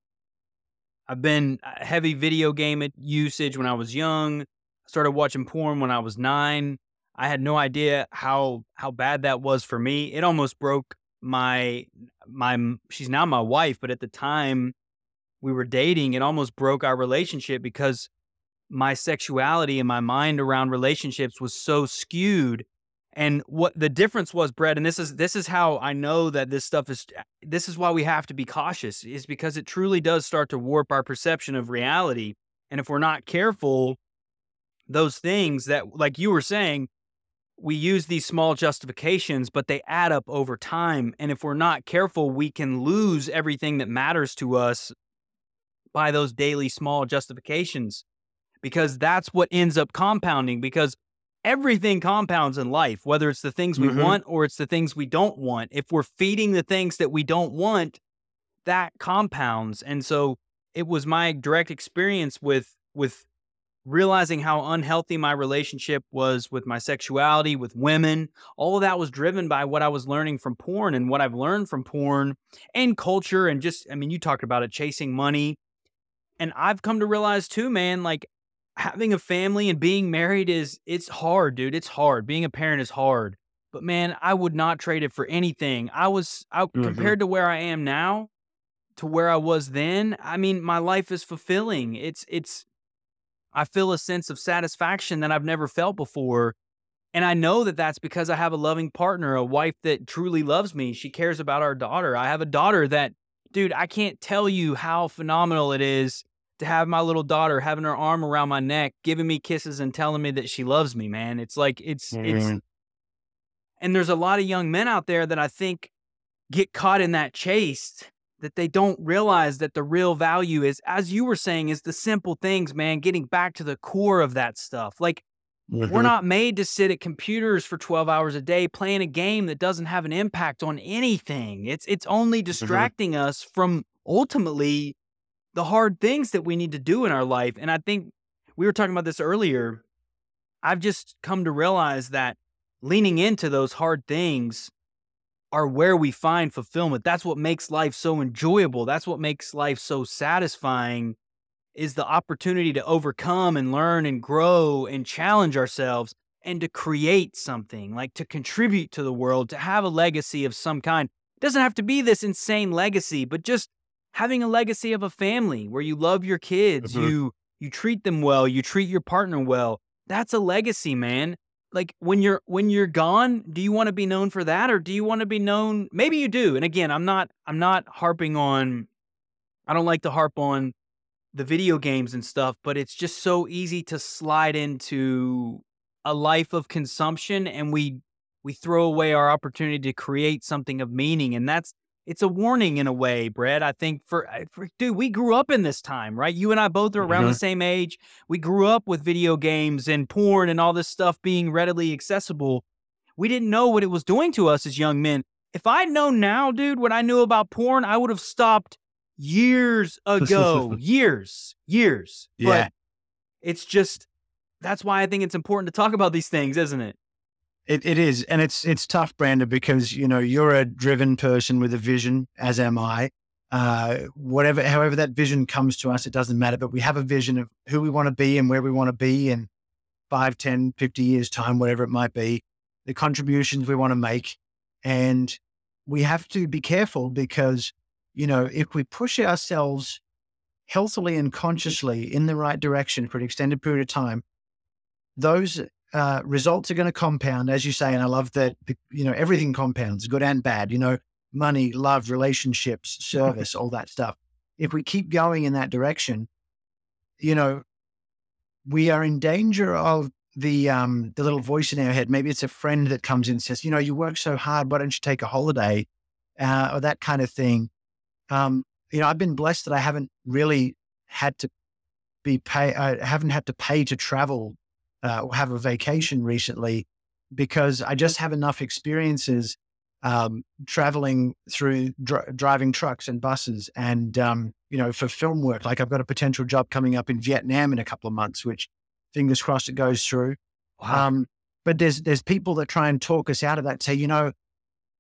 I've been uh, heavy video game usage when I was young I started watching porn when I was nine. I had no idea how how bad that was for me. It almost broke my my she's now my wife, but at the time we were dating, it almost broke our relationship because my sexuality and my mind around relationships was so skewed. And what the difference was, Brett, and this is this is how I know that this stuff is uh, this is why we have to be cautious, is because it truly does start to warp our perception of reality. And if we're not careful, those things that, like you were saying, we use these small justifications, but they add up over time. And if we're not careful, we can lose everything that matters to us by those daily small justifications. because that's what ends up compounding because everything compounds in life, whether it's the things we Mhm. want or it's the things we don't want. If we're feeding the things that we don't want, that compounds. And so it was my direct experience with with realizing how unhealthy my relationship was with my sexuality, with women. All of that was driven by what I was learning from porn and what I've learned from porn and culture and just I mean you talked about it chasing money. And I've come to realize too, man, like having a family and being married is it's hard, dude. It's hard. Being a parent is hard. But man, I would not trade it for anything. I was I, Mhm. compared to where I am now to where I was then. I mean, my life is fulfilling. It's it's I feel a sense of satisfaction that I've never felt before. And I know that that's because I have a loving partner, a wife that truly loves me. She cares about our daughter. I have a daughter that, dude, I can't tell you how phenomenal it is to have my little daughter having her arm around my neck, giving me kisses and telling me that she loves me, man. It's like it's it's Mhm. and there's a lot of young men out there that I think get caught in that chase that they don't realize that the real value is as you were saying is the simple things, man, getting back to the core of that stuff. Like we're Mhm. not made to sit at computers for 12 hours a day playing a game that doesn't have an impact on anything. It's it's only distracting us from ultimately the hard things that we need to do in our life. And I think we were talking about this earlier. I've just come to realize that leaning into those hard things are where we find fulfillment. That's what makes life so enjoyable. That's what makes life so satisfying is the opportunity to overcome and learn and grow and challenge ourselves and to create something, like to contribute to the world, to have a legacy of some kind. It doesn't have to be this insane legacy, but just having a legacy of a family where you love your kids, Mhm. you you treat them well, you treat your partner well. That's a legacy, man. Like when you're when you're gone, do you want to be known for that or do you want to be known maybe you do. And again, I'm not I'm not harping on I don't like to harp on the video games and stuff, but it's just so easy to slide into a life of consumption and we we throw away our opportunity to create something of meaning and that's it's a warning in a way, Brett. I think for, for dude, we grew up in this time, right? You and I both are around the Mhm. same age. We grew up with video games and porn and all this stuff being readily accessible. We didn't know what it was doing to us as young men. If I'd known now, dude, what I knew about porn, I would have stopped years ago. years, years. Yeah. But it's just that's why I think it's important to talk about these things, isn't it? It, it is, and it's it's tough, Brandon, because you know you're a driven person with a vision, as am I. Uh, whatever, however that vision comes to us, it doesn't matter. But we have a vision of who we want to be and where we want to be in five, 10, 50 years time, whatever it might be. The contributions we want to make, and we have to be careful because you know if we push ourselves healthily and consciously in the right direction for an extended period of time, those uh, results are going to compound, as you say. And I love that, you know, everything compounds, good and bad, you know, money, love, relationships, service, all that stuff. If we keep going in that direction, you know, we are in danger of the um, the little voice in our head. Maybe it's a friend that comes in and says, you know, you work so hard. Why don't you take a holiday? Uh, or that kind of thing. Um, you know, I've been blessed that I haven't really had to be pay. I haven't had to pay to travel uh, have a vacation recently because I just have enough experiences um, traveling through dri- driving trucks and buses and um, you know for film work like I've got a potential job coming up in Vietnam in a couple of months which fingers crossed it goes through. Um, but there's there's people that try and talk us out of that say you know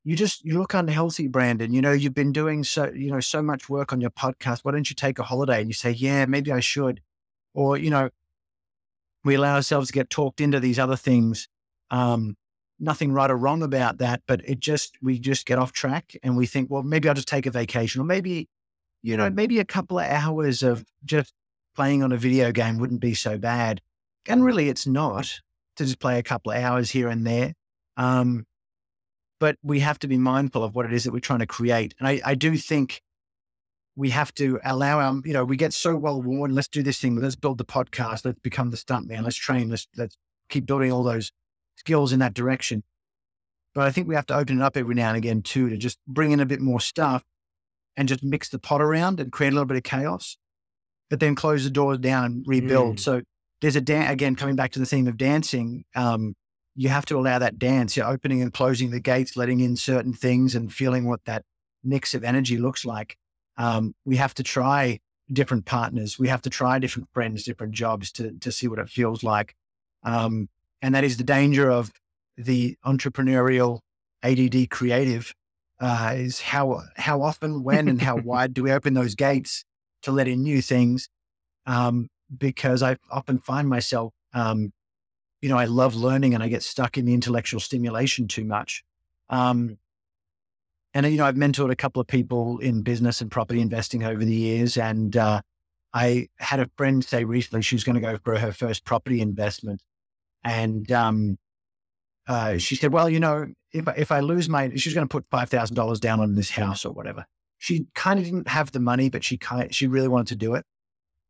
you just you look unhealthy Brandon. You know you've been doing so you know so much work on your podcast. Why don't you take a holiday? And you say yeah maybe I should. Or you know we allow ourselves to get talked into these other things. Um, nothing right or wrong about that, but it just we just get off track and we think, well, maybe I'll just take a vacation, or maybe, you know, maybe a couple of hours of just playing on a video game wouldn't be so bad. And really, it's not to just play a couple of hours here and there. Um, but we have to be mindful of what it is that we're trying to create. And I, I do think we have to allow our, you know, we get so well worn. Let's do this thing. Let's build the podcast. Let's become the stunt man. Let's train. Let's let's keep building all those skills in that direction. But I think we have to open it up every now and again too to just bring in a bit more stuff and just mix the pot around and create a little bit of chaos, but then close the doors down and rebuild. Mm. So there's a dance again coming back to the theme of dancing. Um, you have to allow that dance. You're opening and closing the gates, letting in certain things, and feeling what that mix of energy looks like. Um, we have to try different partners. We have to try different friends, different jobs to to see what it feels like. Um, and that is the danger of the entrepreneurial ADD creative. Uh, is how how often, when, and how wide do we open those gates to let in new things? Um, because I often find myself, um, you know, I love learning and I get stuck in the intellectual stimulation too much. Um, and, you know, I've mentored a couple of people in business and property investing over the years. And uh, I had a friend say recently she was going to go for her first property investment. And um, uh, she said, well, you know, if, if I lose my, she's going to put $5,000 down on this house or whatever. She kind of didn't have the money, but she kind she really wanted to do it.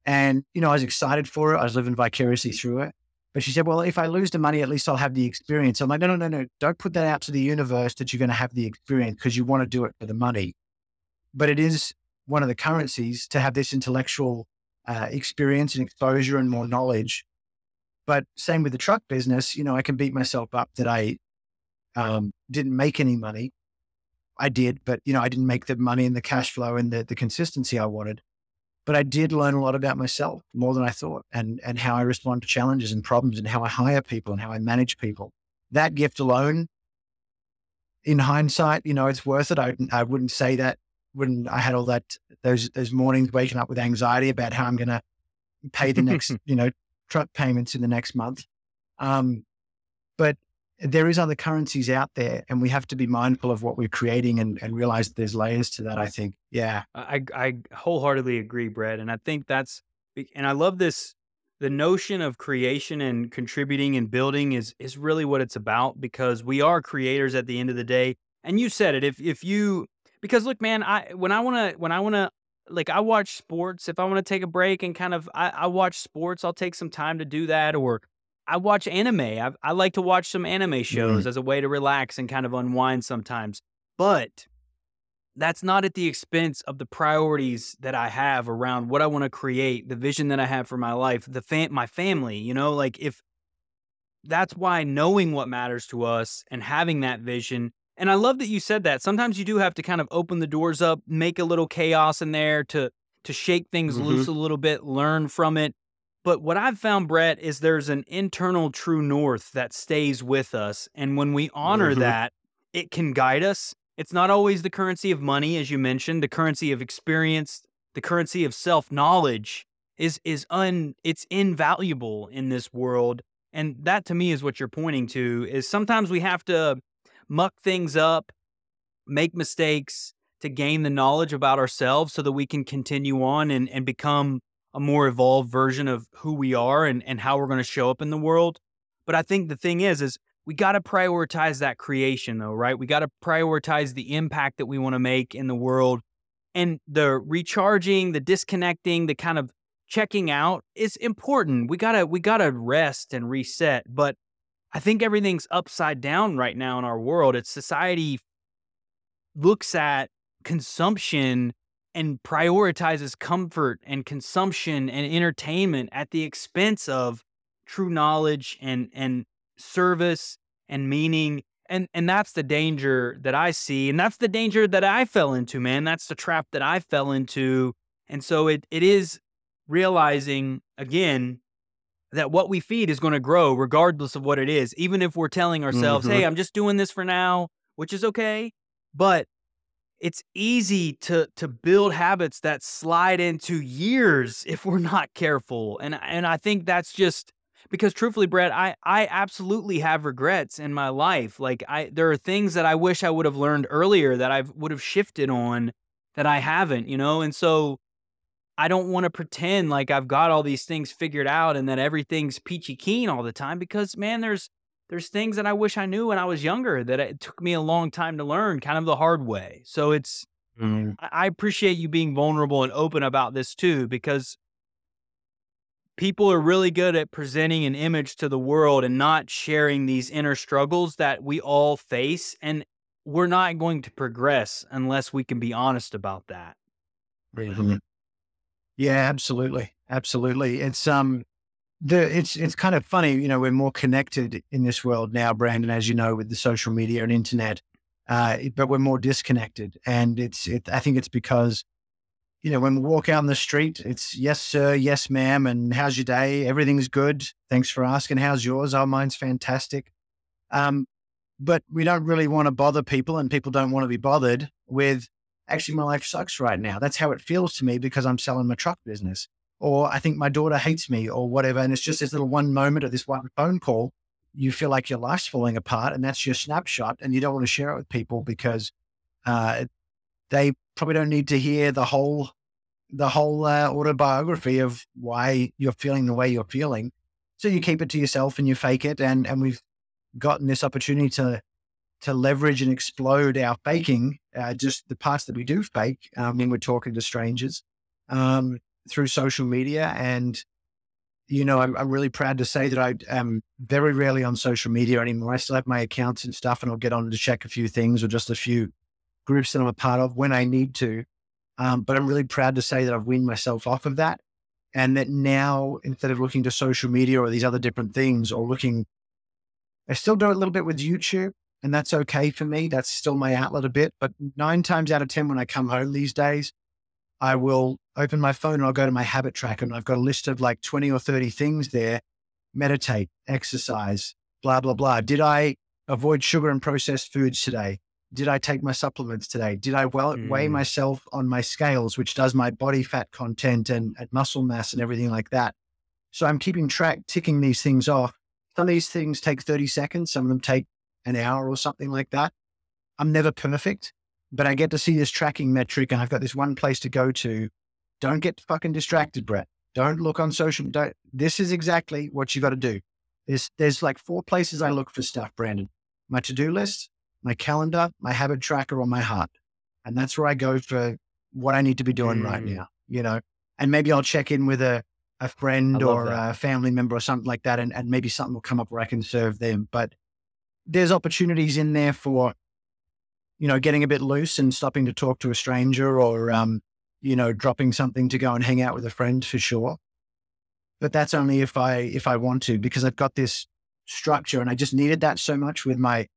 And, you know, I was excited for it. I was living vicariously through it. But she said, well, if I lose the money, at least I'll have the experience. I'm like, no, no, no, no. Don't put that out to the universe that you're going to have the experience because you want to do it for the money. But it is one of the currencies to have this intellectual uh, experience and exposure and more knowledge. But same with the truck business, you know, I can beat myself up that I um, didn't make any money. I did, but you know, I didn't make the money and the cash flow and the, the consistency I wanted but I did learn a lot about myself more than I thought and, and how I respond to challenges and problems and how I hire people and how I manage people. That gift alone, in hindsight, you know, it's worth it. I, I wouldn't say that when I had all that, those, those mornings waking up with anxiety about how I'm going to pay the next, you know, truck payments in the next month. Um, but there is other currencies out there and we have to be mindful of what we're creating and, and realize there's layers to that i think. Yeah. I, I wholeheartedly agree brett and i think that's and i love this the notion of creation and contributing and building is is really what it's about because we are creators at the end of the day and you said it if if you because look man i when i want to when i want to like i watch sports if i want to take a break and kind of I, I watch sports i'll take some time to do that or I watch anime. I, I like to watch some anime shows mm-hmm. as a way to relax and kind of unwind sometimes. But that's not at the expense of the priorities that I have around what I want to create, the vision that I have for my life, the fam- my family. You know, like if that's why knowing what matters to us and having that vision. And I love that you said that. Sometimes you do have to kind of open the doors up, make a little chaos in there to to shake things mm-hmm. loose a little bit, learn from it. But what I've found, Brett, is there's an internal true north that stays with us. And when we honor mm-hmm. that, it can guide us. It's not always the currency of money, as you mentioned, the currency of experience, the currency of self knowledge is is un it's invaluable in this world. And that to me is what you're pointing to is sometimes we have to muck things up, make mistakes to gain the knowledge about ourselves so that we can continue on and, and become a more evolved version of who we are and, and how we're going to show up in the world. But I think the thing is, is we got to prioritize that creation though, right? We got to prioritize the impact that we want to make in the world and the recharging, the disconnecting, the kind of checking out is important. We got to we got to rest and reset, but I think everything's upside down right now in our world. It's society looks at consumption and prioritizes comfort and consumption and entertainment at the expense of true knowledge and and service and meaning and and that's the danger that I see and that's the danger that I fell into man that's the trap that I fell into and so it it is realizing again that what we feed is going to grow regardless of what it is even if we're telling ourselves mm-hmm. hey I'm just doing this for now which is okay but it's easy to to build habits that slide into years if we're not careful. And and I think that's just because truthfully, Brett, I I absolutely have regrets in my life. Like I there are things that I wish I would have learned earlier that I would have shifted on that I haven't, you know? And so I don't want to pretend like I've got all these things figured out and that everything's peachy keen all the time because man, there's there's things that I wish I knew when I was younger that it took me a long time to learn, kind of the hard way. So it's, mm. I appreciate you being vulnerable and open about this too, because people are really good at presenting an image to the world and not sharing these inner struggles that we all face. And we're not going to progress unless we can be honest about that. Mm-hmm. Yeah, absolutely. Absolutely. It's, um, the it's it's kind of funny, you know, we're more connected in this world now, Brandon, as you know, with the social media and internet, uh, but we're more disconnected, and it's it. I think it's because, you know, when we walk out in the street, it's yes sir, yes ma'am, and how's your day? Everything's good. Thanks for asking. How's yours? Our oh, mine's fantastic. Um, but we don't really want to bother people, and people don't want to be bothered with. Actually, my life sucks right now. That's how it feels to me because I'm selling my truck business or I think my daughter hates me or whatever. And it's just this little one moment of this one phone call. You feel like your life's falling apart and that's your snapshot and you don't want to share it with people because uh, they probably don't need to hear the whole the whole uh, autobiography of why you're feeling the way you're feeling. So you keep it to yourself and you fake it. And and we've gotten this opportunity to to leverage and explode our faking, uh, just the parts that we do fake um, when we're talking to strangers. Um, through social media. And, you know, I'm, I'm really proud to say that I am very rarely on social media anymore. I still have my accounts and stuff, and I'll get on to check a few things or just a few groups that I'm a part of when I need to. Um, but I'm really proud to say that I've weaned myself off of that. And that now, instead of looking to social media or these other different things or looking, I still do a little bit with YouTube, and that's okay for me. That's still my outlet a bit. But nine times out of 10, when I come home these days, I will open my phone and I'll go to my habit tracker and I've got a list of like 20 or 30 things there meditate, exercise, blah, blah, blah. Did I avoid sugar and processed foods today? Did I take my supplements today? Did I well, mm. weigh myself on my scales, which does my body fat content and, and muscle mass and everything like that? So I'm keeping track, ticking these things off. Some of these things take 30 seconds, some of them take an hour or something like that. I'm never perfect but I get to see this tracking metric and I've got this one place to go to. Don't get fucking distracted, Brett. Don't look on social. Don't, this is exactly what you got to do. There's, there's like four places I look for stuff, Brandon. My to-do list, my calendar, my habit tracker, or my heart. And that's where I go for what I need to be doing mm. right now, you know, and maybe I'll check in with a, a friend or that. a family member or something like that. And, and maybe something will come up where I can serve them. But there's opportunities in there for you know, getting a bit loose and stopping to talk to a stranger or, um, you know, dropping something to go and hang out with a friend for sure. But that's only if I, if I want to, because I've got this structure and I just needed that so much with my,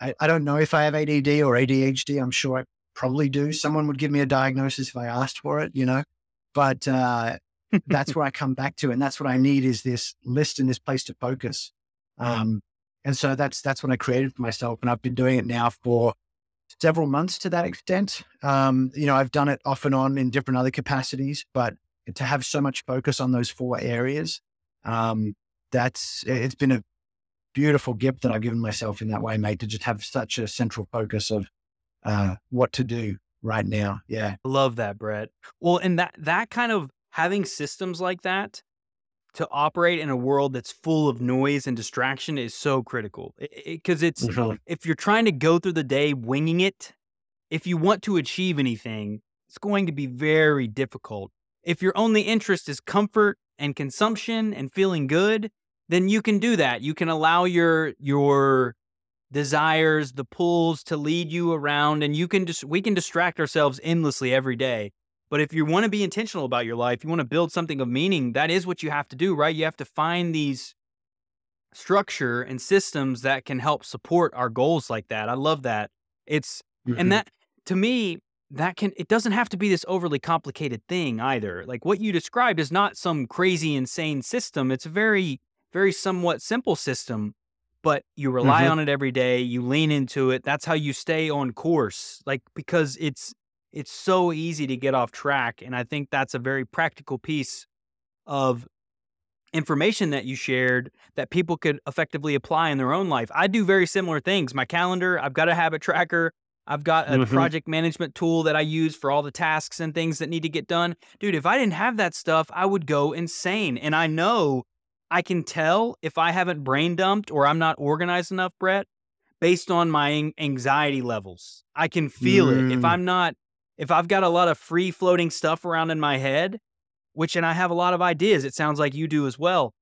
I, I don't know if I have ADD or ADHD. I'm sure I probably do. Someone would give me a diagnosis if I asked for it, you know, but, uh, that's where I come back to. And that's what I need is this list and this place to focus. Um, and so that's, that's what I created for myself. And I've been doing it now for several months to that extent. Um, you know, I've done it off and on in different other capacities, but to have so much focus on those four areas, um, that's it's been a beautiful gift that I've given myself in that way, mate, to just have such a central focus of uh, what to do right now. Yeah. Love that, Brett. Well, and that that kind of having systems like that to operate in a world that's full of noise and distraction is so critical. Because it, it, it's mm-hmm. if you're trying to go through the day winging it if you want to achieve anything it's going to be very difficult. If your only interest is comfort and consumption and feeling good then you can do that. You can allow your your desires the pulls to lead you around and you can just we can distract ourselves endlessly every day but if you want to be intentional about your life, you want to build something of meaning, that is what you have to do, right? You have to find these structure and systems that can help support our goals like that. I love that. It's mm-hmm. and that to me that can it doesn't have to be this overly complicated thing either. Like what you described is not some crazy insane system. It's a very very somewhat simple system, but you rely mm-hmm. on it every day, you lean into it. That's how you stay on course. Like because it's it's so easy to get off track. And I think that's a very practical piece of information that you shared that people could effectively apply in their own life. I do very similar things. My calendar, I've got a habit tracker. I've got a mm-hmm. project management tool that I use for all the tasks and things that need to get done. Dude, if I didn't have that stuff, I would go insane. And I know I can tell if I haven't brain dumped or I'm not organized enough, Brett, based on my anxiety levels. I can feel mm. it. If mm. I'm not if I've got a lot of free floating stuff around in my head, which, and I have a lot of ideas, it sounds like you do as well,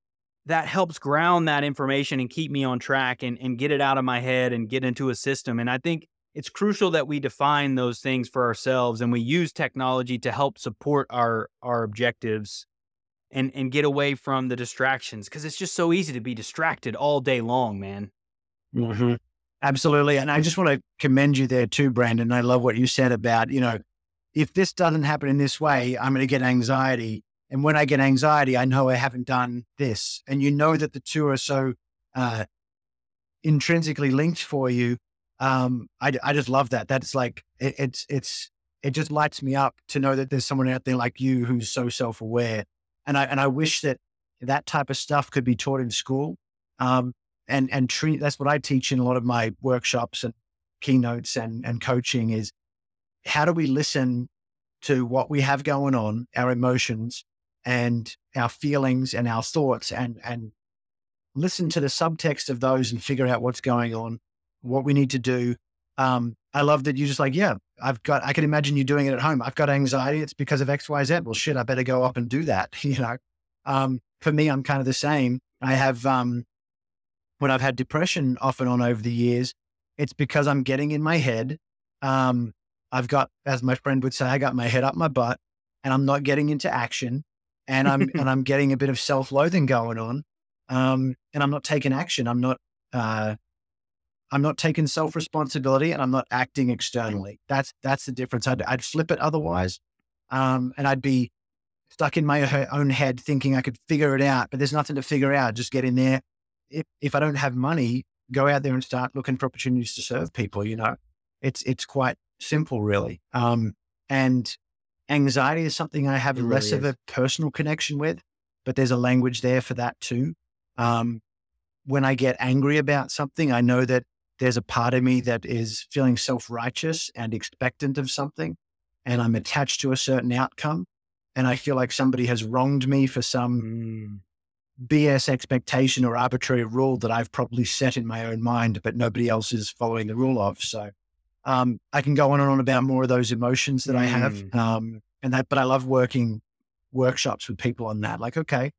that helps ground that information and keep me on track and, and get it out of my head and get into a system. And I think it's crucial that we define those things for ourselves and we use technology to help support our, our objectives and and get away from the distractions because it's just so easy to be distracted all day long, man. Mm-hmm. Absolutely, and I just want to commend you there too, Brandon. I love what you said about you know, if this doesn't happen in this way, I'm going to get anxiety, and when I get anxiety, I know I haven't done this, and you know that the two are so uh, intrinsically linked for you. Um, I, I just love that. That's like it, it's it's it just lights me up to know that there's someone out there like you who's so self aware and I and I wish that that type of stuff could be taught in school. Um, and and treat that's what I teach in a lot of my workshops and keynotes and and coaching is how do we listen to what we have going on, our emotions and our feelings and our thoughts and and listen to the subtext of those and figure out what's going on, what we need to do. Um, I love that you're just like, yeah, I've got, I can imagine you doing it at home. I've got anxiety. It's because of X, Y, Z. Well, shit, I better go up and do that. You know, um, for me, I'm kind of the same. I have, um, when I've had depression off and on over the years, it's because I'm getting in my head. Um, I've got, as my friend would say, I got my head up my butt and I'm not getting into action and I'm, and I'm getting a bit of self loathing going on. Um, and I'm not taking action. I'm not, uh, I'm not taking self responsibility and I'm not acting externally. That's that's the difference. I'd, I'd flip it otherwise, um, and I'd be stuck in my own head thinking I could figure it out. But there's nothing to figure out. Just get in there. If if I don't have money, go out there and start looking for opportunities to serve people. You know, it's it's quite simple, really. Um, and anxiety is something I have less of a personal connection with, but there's a language there for that too. Um, when I get angry about something, I know that there's a part of me that is feeling self righteous and expectant of something, and I'm attached to a certain outcome. And I feel like somebody has wronged me for some mm. BS expectation or arbitrary rule that I've probably set in my own mind, but nobody else is following the rule of. So um, I can go on and on about more of those emotions that mm. I have. Mm. Um, and that, but I love working workshops with people on that. Like, okay,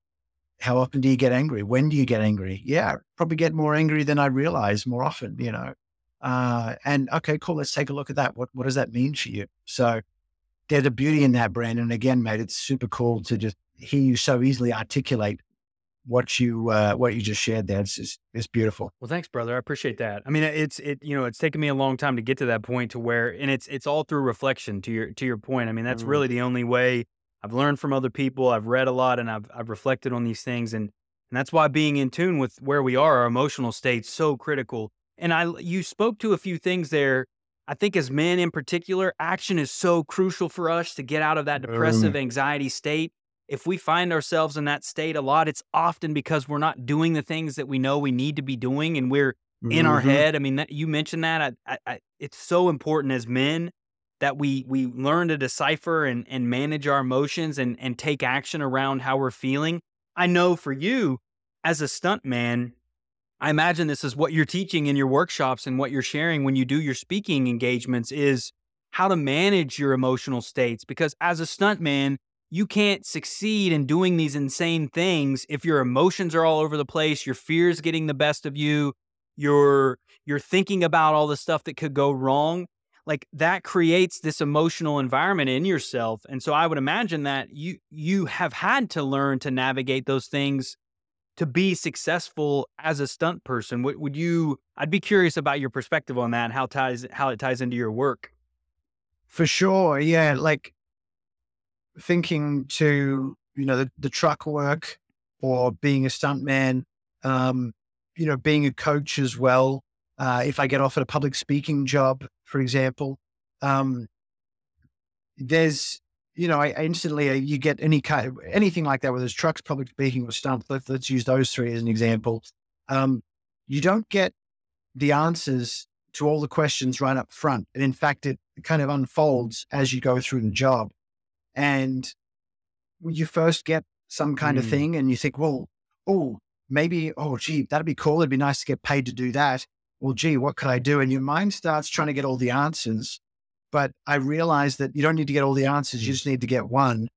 how often do you get angry? When do you get angry? Yeah, probably get more angry than I realize more often, you know. Uh, and okay, cool. Let's take a look at that. What what does that mean for you? So there's a beauty in that, Brandon. Again, mate, it's super cool to just hear you so easily articulate what you uh, what you just shared there. It's, it's, it's beautiful. Well, thanks, brother. I appreciate that. I mean, it's it you know it's taken me a long time to get to that point to where, and it's it's all through reflection. To your to your point, I mean, that's mm. really the only way I've learned from other people. I've read a lot and I've, I've reflected on these things. And, and that's why being in tune with where we are, our emotional state, so critical. And I, you spoke to a few things there. I think as men in particular, action is so crucial for us to get out of that depressive anxiety state. If we find ourselves in that state a lot, it's often because we're not doing the things that we know we need to be doing and we're in mm-hmm. our head. I mean, that, you mentioned that. I, I, it's so important as men that we we learn to decipher and, and manage our emotions and, and take action around how we're feeling. I know for you, as a stunt man, I imagine this is what you're teaching in your workshops and what you're sharing when you do your speaking engagements is how to manage your emotional states. Because as a stunt man, you can't succeed in doing these insane things if your emotions are all over the place, your fears getting the best of you, you're you're thinking about all the stuff that could go wrong. Like that creates this emotional environment in yourself and so i would imagine that you you have had to learn to navigate those things to be successful as a stunt person. Would, would you i'd be curious about your perspective on that how ties how it ties into your work. For sure yeah like thinking to you know the, the truck work or being a stuntman um you know being a coach as well uh, if I get offered a public speaking job, for example, um, there's, you know, I, I instantly, uh, you get any kind of anything like that, whether it's trucks, public speaking, or stunt. Let, us use those three as an example. Um, you don't get the answers to all the questions right up front. And in fact, it kind of unfolds as you go through the job. And you first get some kind mm. of thing and you think, well, oh, maybe, oh, gee, that'd be cool. It'd be nice to get paid to do that well, gee, what could I do? And your mind starts trying to get all the answers. But I realized that you don't need to get all the answers. You mm. just need to get one.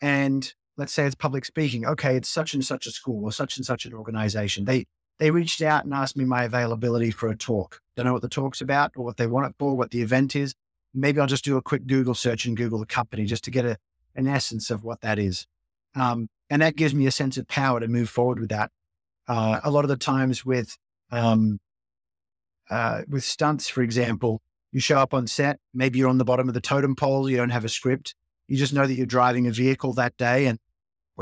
And let's say it's public speaking. Okay, it's such and such a school or such and such an organization. They they reached out and asked me my availability for a talk. Don't know what the talk's about or what they want it for, what the event is. Maybe I'll just do a quick Google search and Google the company just to get a, an essence of what that is. Um, And that gives me a sense of power to move forward with that. Uh, a lot of the times with, um, uh, with stunts, for example, you show up on set, maybe you're on the bottom of the totem pole, you don't have a script. You just know that you're driving a vehicle that day and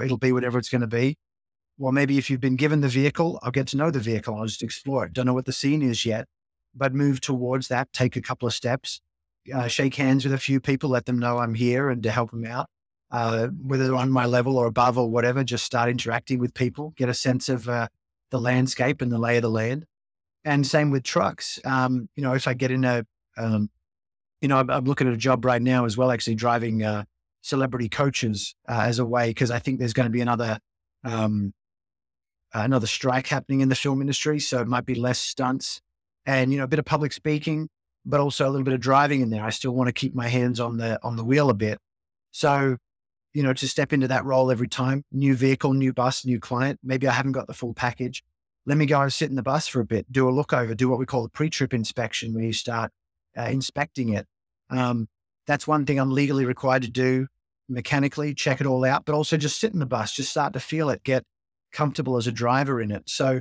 it'll be whatever it's going to be. Well, maybe if you've been given the vehicle, I'll get to know the vehicle. I'll just explore it. Don't know what the scene is yet, but move towards that, take a couple of steps, uh, shake hands with a few people, let them know I'm here and to help them out. Uh, whether they're on my level or above or whatever, just start interacting with people, get a sense of uh, the landscape and the lay of the land. And same with trucks. Um, you know, if I get in a, um, you know, I'm, I'm, looking at a job right now as well, actually driving uh, celebrity coaches uh, as a way because I think there's going to be another um, another strike happening in the film industry, so it might be less stunts and you know a bit of public speaking, but also a little bit of driving in there. I still want to keep my hands on the on the wheel a bit. So, you know, to step into that role every time, new vehicle, new bus, new client. Maybe I haven't got the full package. Let me go and sit in the bus for a bit, do a look over, do what we call a pre-trip inspection, where you start uh, inspecting it. Um, that's one thing I'm legally required to do mechanically, check it all out, but also just sit in the bus, just start to feel it, get comfortable as a driver in it. So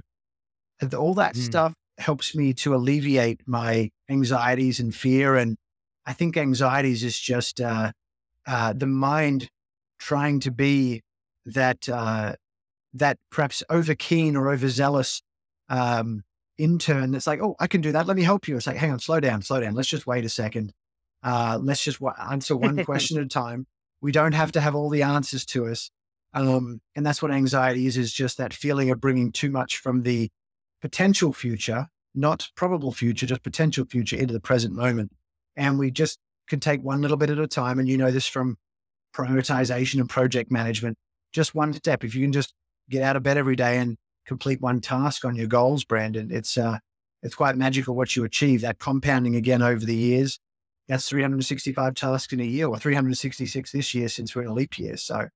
all that mm. stuff helps me to alleviate my anxieties and fear. And I think anxieties is just uh, uh, the mind trying to be that uh, that perhaps over keen or overzealous um, intern that's like, oh, I can do that. Let me help you. It's like, hang on, slow down, slow down. Let's just wait a second. Uh, let's just w- answer one question at a time. We don't have to have all the answers to us. Um, and that's what anxiety is, is just that feeling of bringing too much from the potential future, not probable future, just potential future into the present moment. And we just can take one little bit at a time. And you know this from prioritization and project management, just one step. If you can just get out of bed every day and complete one task on your goals, Brandon, it's, uh, it's quite magical what you achieve. That compounding again over the years. That's 365 tasks in a year or 366 this year since we're in a leap year. So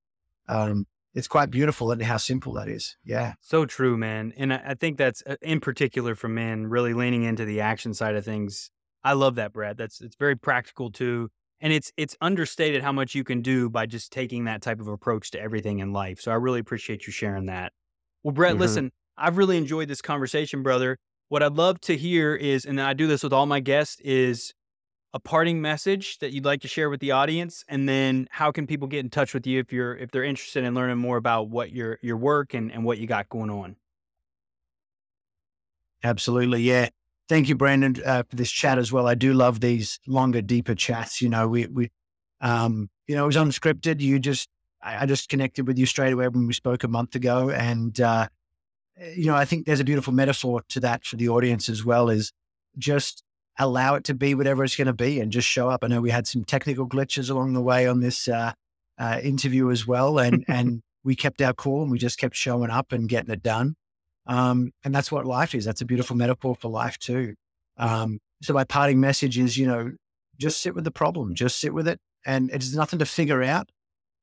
um, it's quite beautiful and how simple that is. Yeah. So true, man. And I, think that's uh, in particular for men, really leaning into the action side of things. I love that, Brett. That's it's very practical too. And it's it's understated how much you can do by just taking that type of approach to everything in life. So I really appreciate you sharing that. Well, Brett, mm-hmm. listen, I've really enjoyed this conversation, brother. What I'd love to hear is, and I do this with all my guests, is a parting message that you'd like to share with the audience? And then how can people get in touch with you if you're if they're interested in learning more about what your your work and, and what you got going on? Absolutely yeah. Thank you brandon uh, for this chat as well. I do love these longer deeper chats you know we we um you know it was unscripted. You just I, I just connected with you straight away when we spoke a month ago. And uh you know i think there's a beautiful metaphor to that for the audience as well is just allow it to be whatever it's going to be and just show up. I know we had some technical glitches along the way on this uh, uh, interview as well, and and we kept our cool and we just kept showing up and getting it done. Um, and that's what life is. That's a beautiful metaphor for life too. Um, so my parting message is, you know, just sit with the problem, just sit with it, and it's nothing to figure out,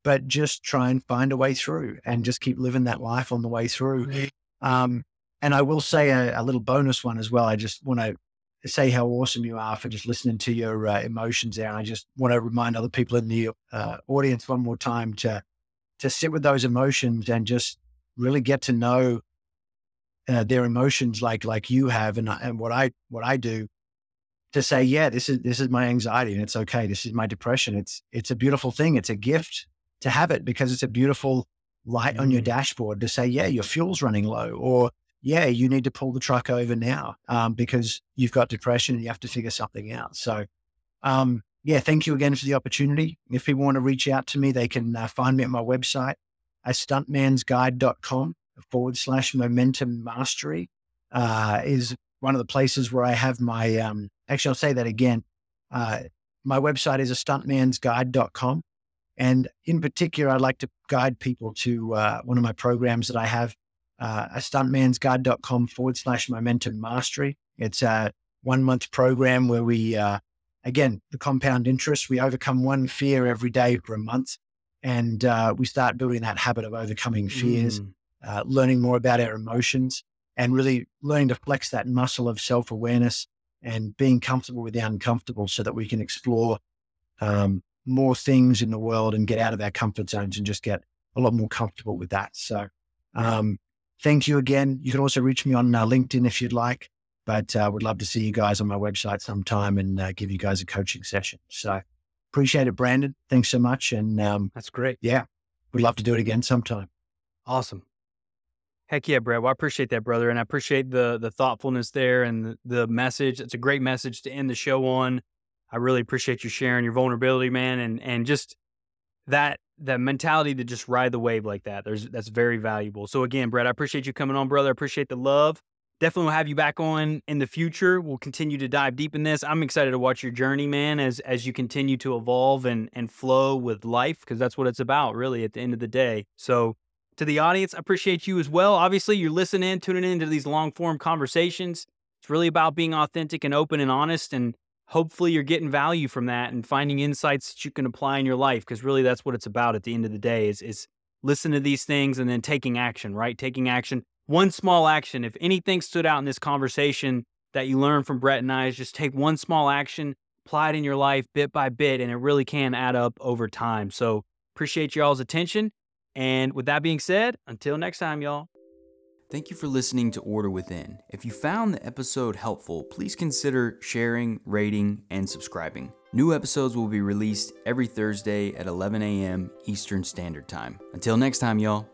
but just try and find a way through, and just keep living that life on the way through. Um, and I will say a, a, little bonus one as well. I just want to say how awesome you are for just listening to your uh, emotions there. And I just want to remind other people in the uh, audience one more time to to sit with those emotions and just really get to know uh, their emotions like like you have and and what I what I do to say yeah this is this is my anxiety and it's okay this is my depression it's it's a beautiful thing it's a gift to have it because it's a beautiful light mm. on your mm. dashboard to say yeah your fuel's running low or yeah, you need to pull the truck over now um, because you've got depression and you have to figure something out. So, um, yeah, thank you again for the opportunity. If people want to reach out to me, they can uh, find me at my website at stuntmansguide.com forward slash momentum mastery uh, is one of the places where I have my, um, actually, I'll say that again. Uh, my website is a stuntmansguide.com. And in particular, I'd like to guide people to uh, one of my programs that I have uh, a stuntmansguide.com forward slash momentum mastery. It's a one month program where we, uh, again, the compound interest, we overcome one fear every day for a month. And uh, we start building that habit of overcoming fears, mm. uh, learning more about our emotions, and really learning to flex that muscle of self awareness and being comfortable with the uncomfortable so that we can explore um, more things in the world and get out of our comfort zones and just get a lot more comfortable with that. So, um, thank you again. You can also reach me on uh, LinkedIn if you'd like, but uh, would love to see you guys on my website sometime and uh, give you guys a coaching session. So, appreciate it, Brandon. Thanks so much. And um, That's great. yeah, We'd love to do it again sometime. Awesome. Heck yeah, Brett. Well, I appreciate that, brother, and I appreciate the the thoughtfulness there and the, the message. It's a great message to end the show on. I really appreciate you sharing your vulnerability, man, and and just that that mentality to just ride the wave like that. There's that's very valuable. So again, Brett, I appreciate you coming on, brother. I appreciate the love. Definitely will have you back on in the future. We'll continue to dive deep in this. I'm excited to watch your journey, man, as as you continue to evolve and and flow with life, because that's what it's about, really, at the end of the day. So to the audience, I appreciate you as well. Obviously, you're listening, tuning into these long form conversations. It's really about being authentic and open and honest. And hopefully, you're getting value from that and finding insights that you can apply in your life. Because really, that's what it's about at the end of the day is, is listen to these things and then taking action, right? Taking action. One small action. If anything stood out in this conversation that you learned from Brett and I, is just take one small action, apply it in your life bit by bit, and it really can add up over time. So, appreciate y'all's attention. And with that being said, until next time, y'all. Thank you for listening to Order Within. If you found the episode helpful, please consider sharing, rating, and subscribing. New episodes will be released every Thursday at 11 a.m. Eastern Standard Time. Until next time, y'all.